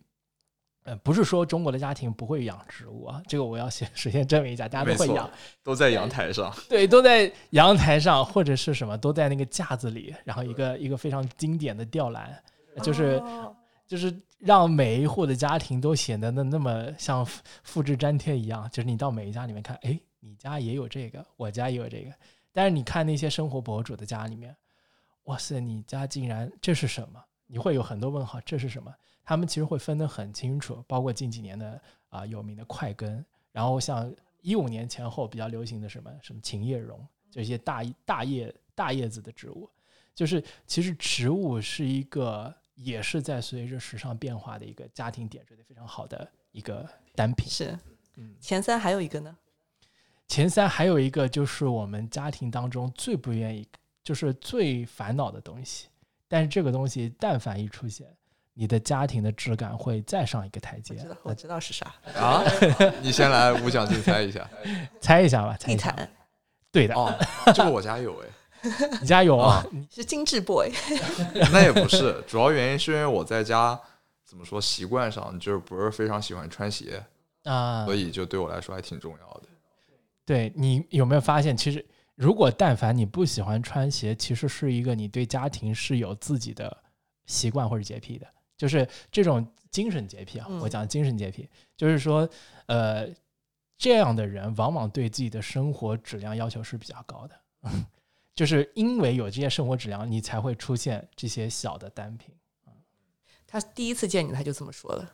呃，不是说中国的家庭不会养植物啊，这个我要先 首先证明一下，大家都会养，都在阳台上。对，都在阳台上或者是什么，都在那个架子里，然后一个一个非常经典的吊篮，就是哦就是让每一户的家庭都显得那那么像复复制粘贴一样，就是你到每一家里面看，哎，你家也有这个，我家也有这个，但是你看那些生活博主的家里面，哇塞，你家竟然这是什么？你会有很多问号，这是什么？他们其实会分得很清楚，包括近几年的啊、有名的快根，然后像一五年前后比较流行的什么什么琴叶榕，这些大大叶大叶子的植物，就是其实植物是一个也是在随着时尚变化的一个家庭点缀的非常好的一个单品。是。嗯，前三还有一个呢，前三还有一个就是我们家庭当中最不愿意，就是最烦恼的东西，但是这个东西但凡一出现，你的家庭的质感会再上一个台阶我知道。我知道是啥，啊，你先来无奖竞猜一下。猜一下吧，猜地一下。毯对的，哦，这个我家有哎，你家有啊？你是精致 boy，那也不是，主要原因是因为我在家怎么说习惯上就是不是非常喜欢穿鞋，啊，所以就对我来说还挺重要的。对你有没有发现，其实如果但凡你不喜欢穿鞋，其实是一个你对家庭是有自己的习惯或者洁癖的，就是这种精神洁癖啊。嗯我讲精神洁癖，就是说，呃，这样的人往往对自己的生活质量要求是比较高的，就是因为有这些生活质量，你才会出现这些小的单品。他第一次见你他就这么说了，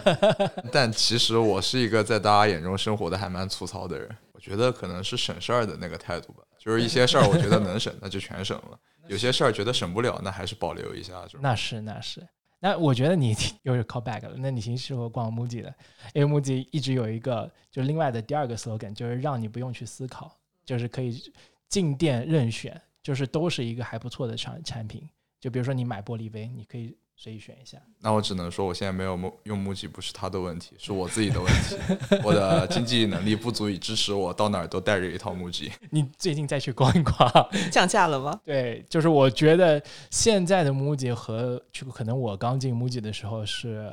但其实我是一个在大家眼中生活的还蛮粗糙的人，我觉得可能是省事儿的那个态度吧，就是一些事儿我觉得能省，那就全省了；有些事儿觉得省不了，那还是保留一下。这种那是那是。那我觉得你 又是 call back 了，那你挺适合逛 MUJI 的，因为 MUJI 一直有一个就是另外的第二个 slogan，就是让你不用去思考，就是可以进店任选，就是都是一个还不错的产产品。就比如说你买玻璃杯，你可以随意选一下。那我只能说，我现在没有木用木吉，不是他的问题，是我自己的问题。我的经济能力不足以支持我到哪儿都带着一套木吉。你最近再去逛一逛，降价了吗？对，就是我觉得现在的 MUJI 和这个可能我刚进 MUJI 的时候是，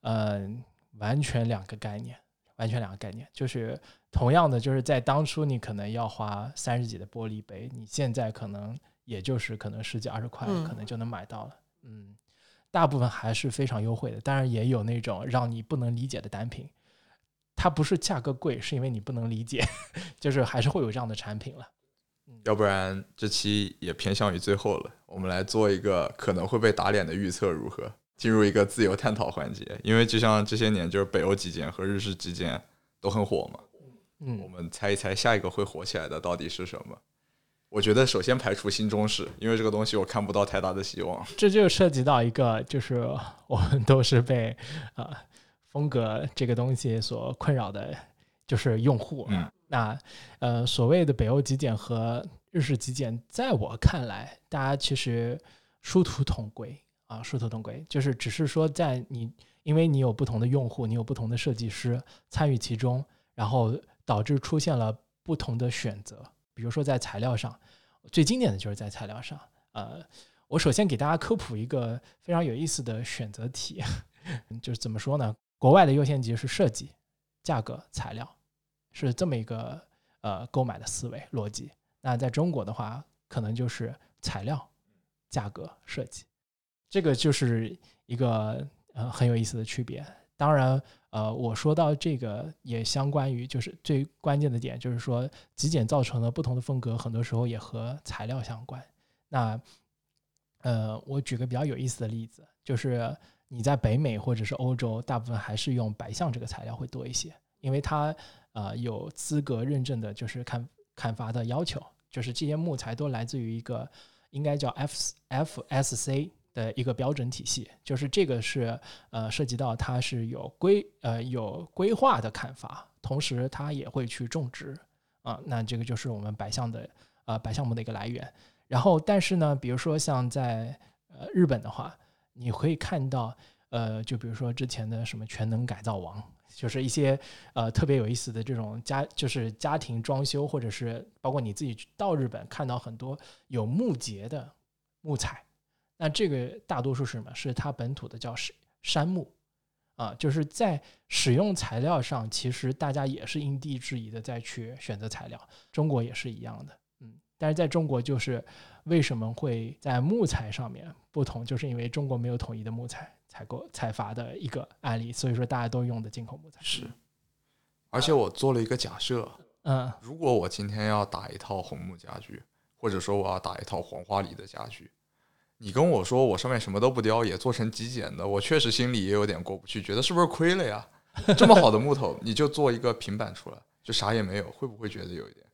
嗯、完全两个概念，完全两个概念。就是同样的，就是在当初你可能要花三十几的玻璃杯，你现在可能也就是可能十几二十块，嗯可能就能买到了。嗯，大部分还是非常优惠的，当然也有那种让你不能理解的单品。它不是价格贵，是因为你不能理解，就是还是会有这样的产品了。要不然这期也偏向于最后了，我们来做一个可能会被打脸的预测，如何？进入一个自由探讨环节，因为就像这些年，就是北欧极简和日式极简都很火嘛。嗯我嗯，们猜一猜下一个会火起来的到底是什么？我觉得首先排除新中式，因为这个东西我看不到太大的希望。这就涉及到一个，就是我们都是被呃风格这个东西所困扰的，就是用户。嗯那呃，所谓的北欧极简和日式极简，在我看来，大家其实殊途同归啊，殊途同归，就是只是说在你，因为你有不同的用户，你有不同的设计师参与其中，然后导致出现了不同的选择。比如说在材料上，最经典的就是在材料上，呃，我首先给大家科普一个非常有意思的选择题，就是怎么说呢？国外的优先级是设计、价格、材料，是这么一个呃购买的思维逻辑。那在中国的话，可能就是材料、价格、设计，这个就是一个呃很有意思的区别。当然，呃，我说到这个也相关于就是最关键的点，就是说极简造成了不同的风格，很多时候也和材料相关。那呃，我举个比较有意思的例子，就是你在北美或者是欧洲，大部分还是用白橡这个材料会多一些，因为它呃有资格认证的，就是砍砍伐的要求，就是这些木材都来自于一个应该叫 F F S C 的一个标准体系，就是这个是呃涉及到它是有规呃有规划的砍伐，同时它也会去种植啊、那这个就是我们白橡的呃白橡木的一个来源。然后，但是呢，比如说像在呃日本的话，你可以看到，呃，就比如说之前的什么全能改造王，就是一些呃特别有意思的这种家，就是家庭装修，或者是包括你自己到日本看到很多有木节的木材，那这个大多数是什么？是它本土的叫杉杉木。啊，就是在使用材料上，其实大家也是因地制宜的再去选择材料，中国也是一样的。嗯，但是在中国，就是为什么会在木材上面不同，就是因为中国没有统一的木材采购采伐的一个案例，所以说大家都用的进口木材。是，而且我做了一个假设，嗯如果我今天要打一套红木家具，或者说我要打一套黄花梨的家具，你跟我说我上面什么都不雕，也做成极简的，我确实心里也有点过不去，觉得是不是亏了呀？这么好的木头，你就做一个平板出来，就啥也没有，会不会觉得有一点？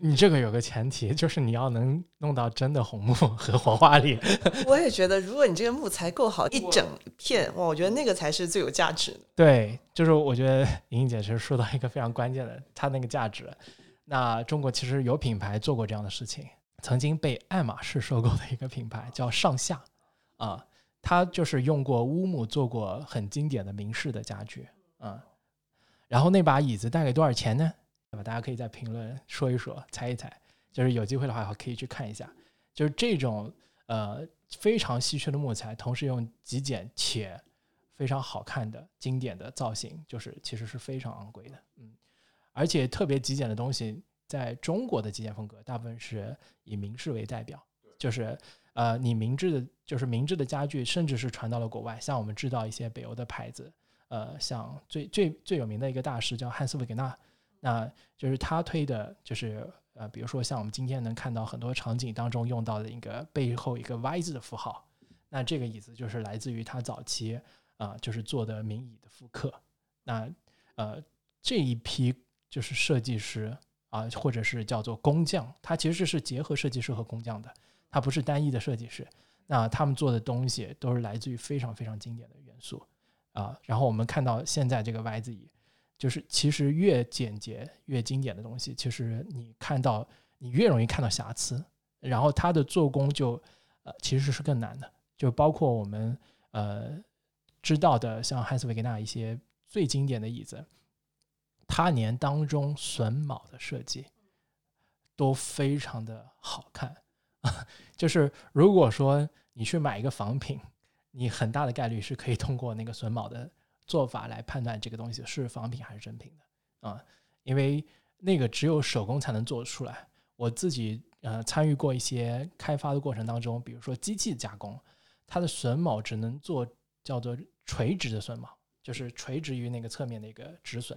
你这个有个前提，就是你要能弄到真的红木 和黄花梨。我也觉得，如果你这个木材够好，一整片哇，我觉得那个才是最有价值的。对，就是我觉得 莹莹姐其实说到一个非常关键的，它那个价值。那中国其实有品牌做过这样的事情，曾经被爱马仕收购的一个品牌叫上下，啊，它就是用过乌木做过很经典的明式的家具，啊，然后那把椅子大概多少钱呢？对吧？大家可以在评论说一说，猜一猜。就是有机会的话，可以去看一下。就是这种呃非常稀缺的木材，同时用极简且非常好看的经典的造型，就是其实是非常昂贵的，嗯，而且特别极简的东西，在中国的极简风格大部分是以明式为代表，就是呃，你明制的，就是明制的家具，甚至是传到了国外，像我们知道一些北欧的牌子，呃，像最最最有名的一个大师叫汉斯·维格纳，那就是他推的，就是呃，比如说像我们今天能看到很多场景当中用到的一个背后一个 Y 字的符号，那这个椅子就是来自于他早期啊、就是做的明椅的复刻。那呃这一批就是设计师啊、或者是叫做工匠，他其实是结合设计师和工匠的，他不是单一的设计师。那他们做的东西都是来自于非常非常经典的元素啊、然后我们看到现在这个 Y 字椅，就是其实越简洁越经典的东西，其实你看到你越容易看到瑕疵，然后它的做工就呃其实是更难的，就包括我们呃知道的像汉斯维格纳一些最经典的椅子，它年当中榫卯的设计都非常的好看，就是如果说你去买一个仿品，你很大的概率是可以通过那个榫卯的做法来判断这个东西是仿品还是真品的啊、因为那个只有手工才能做出来。我自己呃参与过一些开发的过程当中，比如说机器加工，它的榫卯只能做叫做垂直的榫卯，就是垂直于那个侧面的一个止损。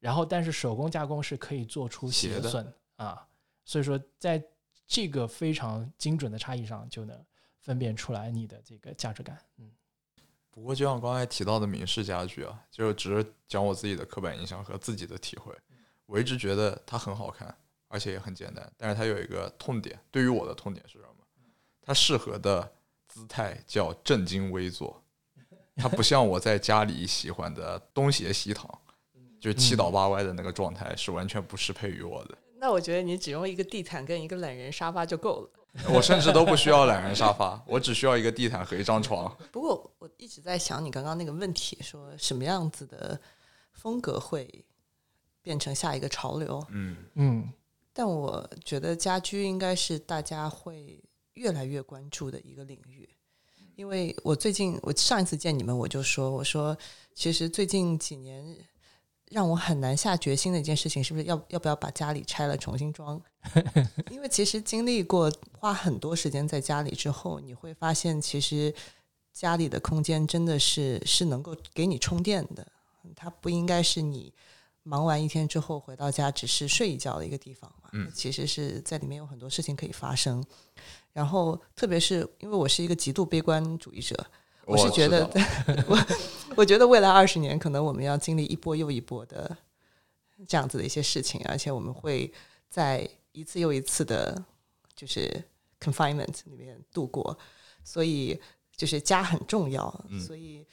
然后但是手工加工是可以做出鞋损啊，所以说在这个非常精准的差异上就能分辨出来你的这个价值感。嗯不过就像刚才提到的明式家具啊，就只是讲我自己的刻板印象和自己的体会。我一直觉得它很好看，而且也很简单，但是它有一个痛点，对于我的痛点是什么？它适合的姿态叫正襟危坐，它不像我在家里喜欢的东斜西躺，就七倒八歪的那个状态是完全不适配于我的。那我觉得你只用一个地毯跟一个懒人沙发就够了。我甚至都不需要懒人沙发，我只需要一个地毯和一张床。不过我一直在想你刚刚那个问题，说什么样子的风格会变成下一个潮流？嗯，嗯但我觉得家居应该是大家会越来越关注的一个领域，因为我最近我上一次见你们我就说，我说其实最近几年让我很难下决心的一件事情，是不是要要不要把家里拆了重新装？因为其实经历过花很多时间在家里之后，你会发现其实家里的空间真的是是能够给你充电的，它不应该是你忙完一天之后回到家只是睡一觉的一个地方嘛。嗯其实是在里面有很多事情可以发生。然后，特别是因为我是一个极度悲观主义者，我是觉得，我我觉得未来二十年可能我们要经历一波又一波的这样子的一些事情，而且我们会在一次又一次的，就是 confinement 里面度过，所以就是家很重要，嗯所以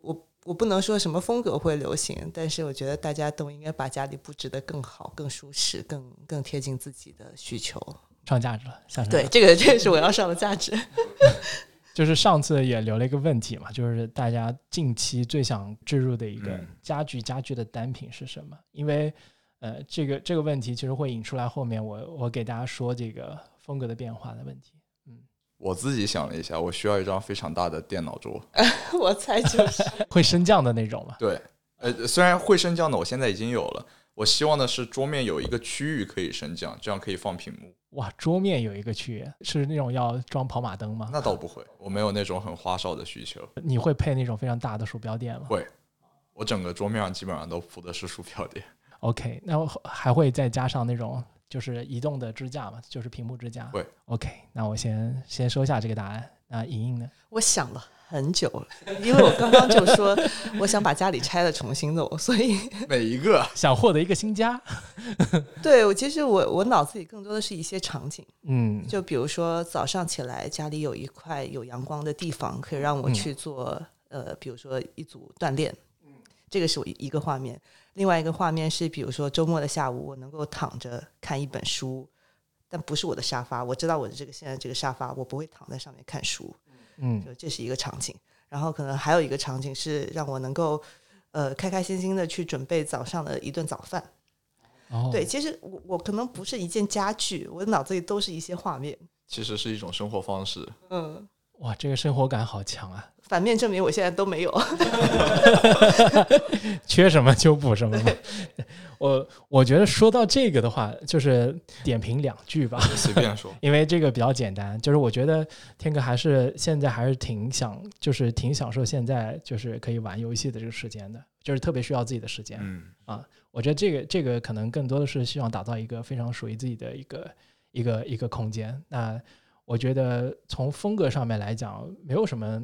我我不能说什么风格会流行，但是我觉得大家都应该把家里布置得更好、更舒适、更更贴近自己的需求。上价值了，对，了。这个这个是我要上的价值。就是上次也留了一个问题嘛，就是大家近期最想置入的一个嗯家具家具的单品是什么？因为呃，这个这个问题其实会引出来后面我我给大家说这个风格的变化的问题。嗯，我自己想了一下，我需要一张非常大的电脑桌。我猜就是会升降的那种嘛？对，呃，虽然会升降的我现在已经有了，我希望的是桌面有一个区域可以升降，这样可以放屏幕。哇，桌面有一个区域是那种要装跑马灯吗？那倒不会，我没有那种很花哨的需求。你会配那种非常大的鼠标垫吗会，我整个桌面上基本上都铺的是鼠标垫。？OK，那我还会再加上那种就是移动的支架嘛，就是屏幕支架。会。OK，那我先先收下这个答案。那莹莹呢？我想了很久了，因为我刚刚就说我想把家里拆了重新弄，所以 每一个想获得一个新家。对我其实我我脑子里更多的是一些场景，嗯，就比如说早上起来家里有一块有阳光的地方，可以让我嗯去做、呃，比如说一组锻炼，嗯这个是我一一个画面。另外一个画面是，比如说周末的下午，我能够躺着看一本书，但不是我的沙发。我知道我的这个现在这个沙发，我不会躺在上面看书。嗯就这是一个场景。然后可能还有一个场景是让我能够呃开开心心的去准备早上的一顿早饭。哦，对，其实我我可能不是一件家具，我的脑子里都是一些画面。其实是一种生活方式。嗯，哇，这个生活感好强啊！反面证明我现在都没有。缺什么就补什么嘛。我我觉得说到这个的话，就是点评两句吧，随便说，因为这个比较简单。就是我觉得天哥还是现在还是挺享，就是挺享受现在就是可以玩游戏的这个时间的，就是特别需要自己的时间。嗯，我觉得这个这个可能更多的是希望打造一个非常属于自己的一个一个一个空间。那我觉得从风格上面来讲，没有什么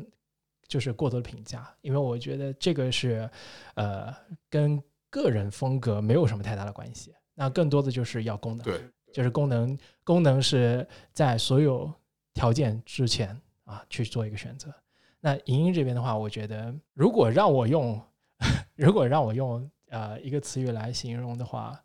就是过多的评价，因为我觉得这个是呃跟个人风格没有什么太大的关系。那更多的就是要功能，对，就是功能功能是在所有条件之前啊去做一个选择。那莹莹这边的话，我觉得如果让我用，如果让我用呃一个词语来形容的话，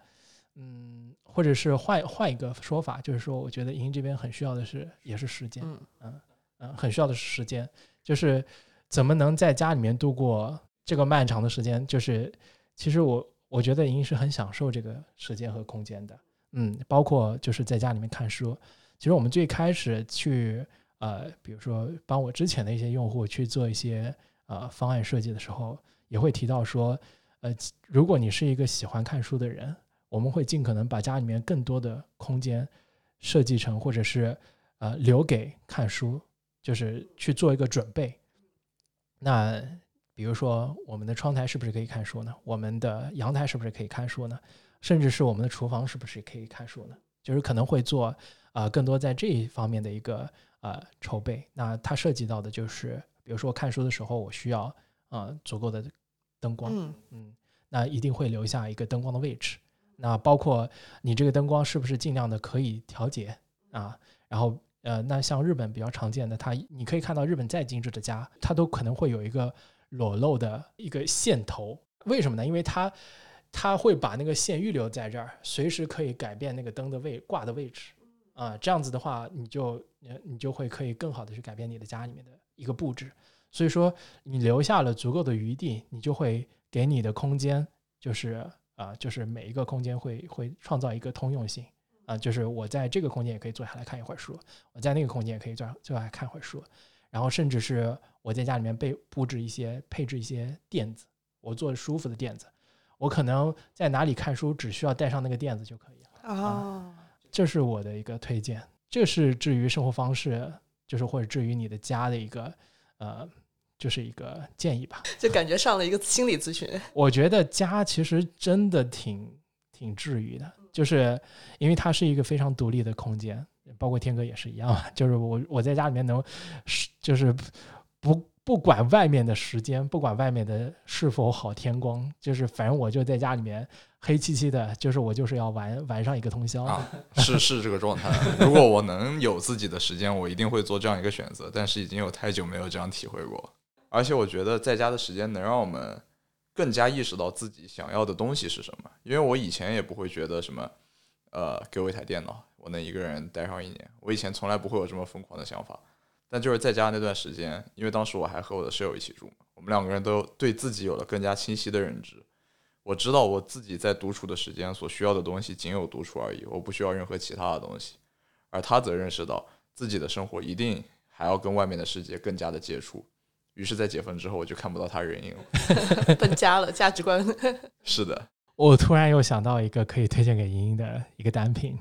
嗯，或者是换换一个说法，就是说，我觉得莹莹这边很需要的是也是时间，嗯嗯，很需要的是时间，就是怎么能在家里面度过这个漫长的时间。就是其实我我觉得莹莹是很享受这个时间和空间的，嗯，包括就是在家里面看书。其实我们最开始去呃，比如说帮我之前的一些用户去做一些呃方案设计的时候，也会提到说，呃，如果你是一个喜欢看书的人，我们会尽可能把家里面更多的空间设计成，或者是呃留给看书，就是去做一个准备。那比如说我们的窗台是不是可以看书呢？我们的阳台是不是可以看书呢？甚至是我们的厨房是不是可以看书呢？就是可能会做啊更多在这一方面的一个呃筹备。那它涉及到的就是，比如说看书的时候，我需要啊足够的灯光，嗯嗯，那一定会留下一个灯光的位置。那包括你这个灯光是不是尽量的可以调节啊？然后呃，那像日本比较常见的，它你可以看到日本再精致的家，它都可能会有一个裸露的一个线头。为什么呢？因为它它会把那个线预留在这儿，随时可以改变那个灯的位挂的位置啊。这样子的话，你就呃你就会可以更好的去改变你的家里面的一个布置。所以说，你留下了足够的余地，你就会给你的空间，就是啊、就是每一个空间会会创造一个通用性啊、就是我在这个空间也可以坐下来看一会儿书，我在那个空间也可以坐坐下来看会儿书，然后甚至是我在家里面备布置一些配置一些垫子，我坐舒服的垫子，我可能在哪里看书只需要带上那个垫子就可以了。啊，这是我的一个推荐。这是至于生活方式，就是或者至于你的家的一个呃，就是一个建议吧。就感觉上了一个心理咨询。我觉得家其实真的挺挺治愈的，就是因为它是一个非常独立的空间，包括天哥也是一样嘛，就是我我在家里面能是就是不不管外面的时间，不管外面的是否好天光，就是反正我就在家里面黑漆漆的，就是我就是要玩玩上一个通宵。啊，是是这个状态。如果我能有自己的时间，我一定会做这样一个选择。但是已经有太久没有这样体会过，而且我觉得在家的时间能让我们更加意识到自己想要的东西是什么。因为我以前也不会觉得什么，呃，给我一台电脑，我能一个人待上一年。我以前从来不会有这么疯狂的想法。但就是在家那段时间，因为当时我还和我的舍友一起住嘛，我们两个人都对自己有了更加清晰的认知。我知道我自己在独处的时间所需要的东西仅有独处而已，我不需要任何其他的东西。而他则认识到自己的生活一定还要跟外面的世界更加的接触。于是，在解封之后，我就看不到他人影了。搬家了，价值观。是的，我突然又想到一个可以推荐给莹莹的一个单品，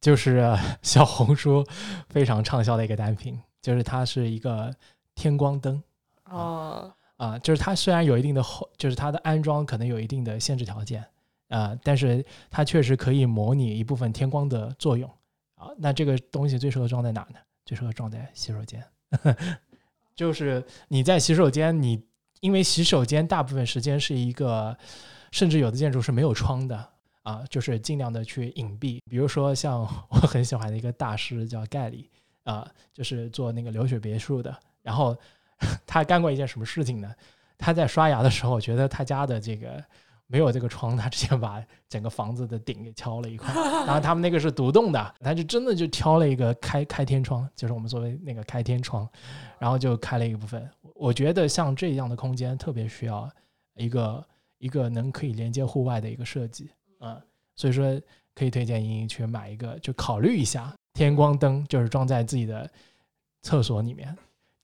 就是呃小红书非常畅销的一个单品，就是它是一个天光灯哦，啊、就是它虽然有一定的后，就是它的安装可能有一定的限制条件啊、但是它确实可以模拟一部分天光的作用啊。那这个东西最适合装在哪呢？最适合装在洗手间，就是你在洗手间，你因为洗手间大部分时间是一个，甚至有的建筑是没有窗的啊，就是尽量的去隐蔽。比如说像我很喜欢的一个大师叫盖里啊，就是做那个流水别墅的，然后 他干过一件什么事情呢？他在刷牙的时候，觉得他家的这个没有这个窗，他直接把整个房子的顶给敲了一块。然后他们那个是独栋的，他就真的就挑了一个开开天窗，就是我们所谓那个开天窗，然后就开了一部分。我觉得像这样的空间特别需要一个一个能可以连接户外的一个设计，嗯，所以说可以推荐莹莹去买一个，就考虑一下天光灯，就是装在自己的厕所里面。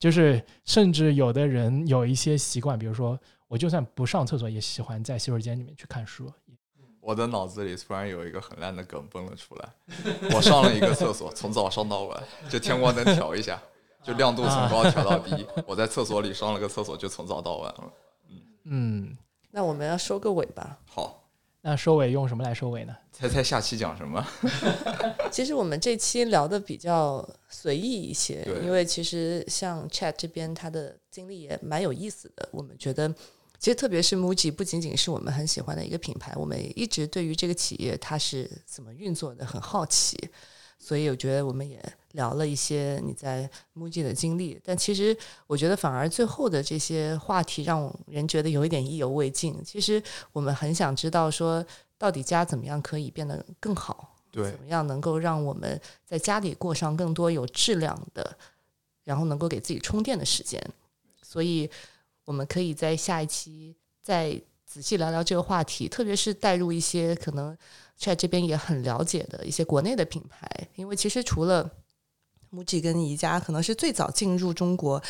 就是甚至有的人有一些习惯，比如说我就算不上厕所，也喜欢在洗手间里面去看书。我的脑子里突然有一个很烂的梗蹦了出来。我上了一个厕所，从早上到晚，就天光灯调一下，就亮度从高调到低。我在厕所里上了个厕所，就从早到晚了。嗯，那我们要收个尾吧。好，那收尾用什么来收尾呢？猜猜下期讲什么？其实我们这期聊的比较随意一些，因为其实像 Chat 这边他的经历也蛮有意思的。我们觉得，其实特别是 MUJI 不仅仅是我们很喜欢的一个品牌，我们一直对于这个企业它是怎么运作的很好奇。所以我觉得我们也聊了一些你在 MUJI 的经历，但其实我觉得反而最后的这些话题让人觉得有一点意犹未尽。其实我们很想知道说，到底家怎么样可以变得更好？对怎么样能够让我们在家里过上更多有质量的，然后能够给自己充电的时间。所以，我们可以在下一期再仔细聊聊这个话题，特别是带入一些可能 Chat 这边也很了解的一些国内的品牌，因为其实除了 MUJI 跟宜家，可能是最早进入中国。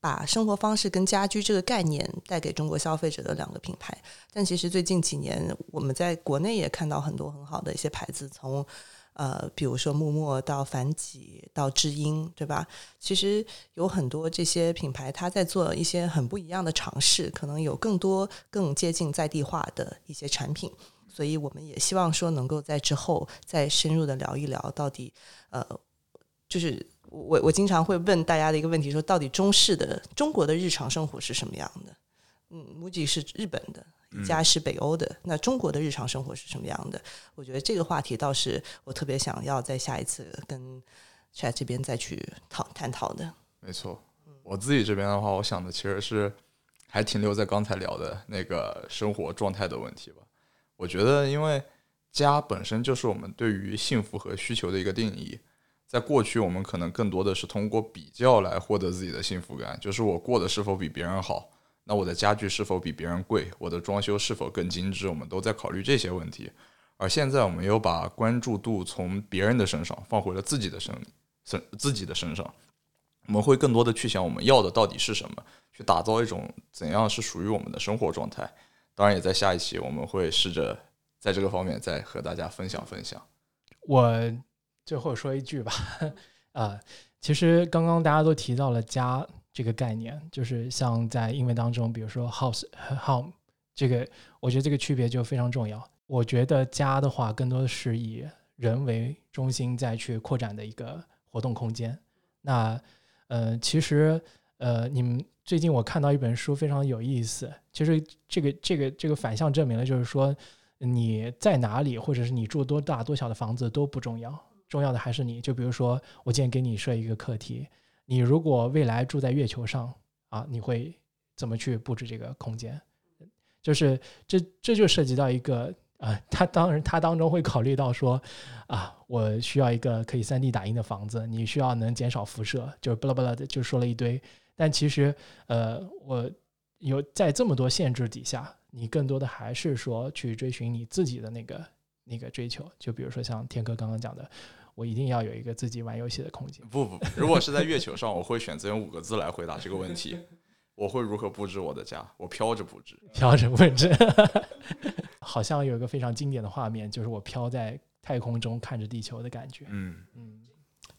把生活方式跟家居这个概念带给中国消费者的两个品牌，但其实最近几年，我们在国内也看到很多很好的一些牌子从呃，比如说木墨到凡几到知音，对吧？其实有很多这些品牌，它在做一些很不一样的尝试，可能有更多更接近在地化的一些产品。所以我们也希望说，能够在之后再深入的聊一聊，到底呃，就是我我经常会问大家的一个问题，说到底中式的中国的日常生活是什么样的？嗯，MUJI 是日本的。一家是北欧的，那中国的日常生活是什么样的？我觉得这个话题倒是我特别想要在下一次跟 Chat 这边再去讨探讨的。没错，我自己这边的话，我想的其实是还停留在刚才聊的那个生活状态的问题吧。我觉得，因为家本身就是我们对于幸福和需求的一个定义，在过去我们可能更多的是通过比较来获得自己的幸福感，就是我过得是否比别人好。那我的家具是否比别人贵？我的装修是否更精致？我们都在考虑这些问题。而现在，我们又把关注度从别人的身上放回了自己的身身自己的身上。我们会更多的去想我们要的到底是什么，去打造一种怎样是属于我们的生活状态。当然，也在下一期我们会试着在这个方面再和大家分享分享。我最后说一句吧，啊，其实刚刚大家都提到了家。这个概念就是像在英文当中，比如说 house 和、home，这个我觉得这个区别就非常重要。我觉得家的话，更多的是以人为中心再去扩展的一个活动空间。那呃，其实呃，你们最近我看到一本书非常有意思，其实这个这个这个反向证明了，就是说你在哪里，或者是你住多大多小的房子都不重要，重要的还是你。就比如说，我今天给你设一个课题。你如果未来住在月球上啊，你会怎么去布置这个空间？就是这这就涉及到一个啊，他当然他当中会考虑到说啊，我需要一个可以 3D 打印的房子，你需要能减少辐射，就巴拉巴拉的就说了一堆。但其实呃，我有在这么多限制底下，你更多的还是说去追寻你自己的那个那个追求。就比如说像天哥刚刚讲的。我一定要有一个自己玩游戏的空间。不不，如果是在月球上，我会选择用五个字来回答这个问题。我会如何布置我的家？我飘着布置，飘着布置。好像有一个非常经典的画面，就是我飘在太空中看着地球的感觉。嗯嗯，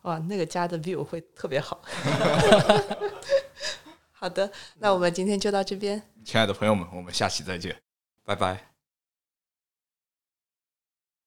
哇，那个家的 view 会特别好。好的，那我们今天就到这边。亲爱的朋友们，我们下期再见，拜拜。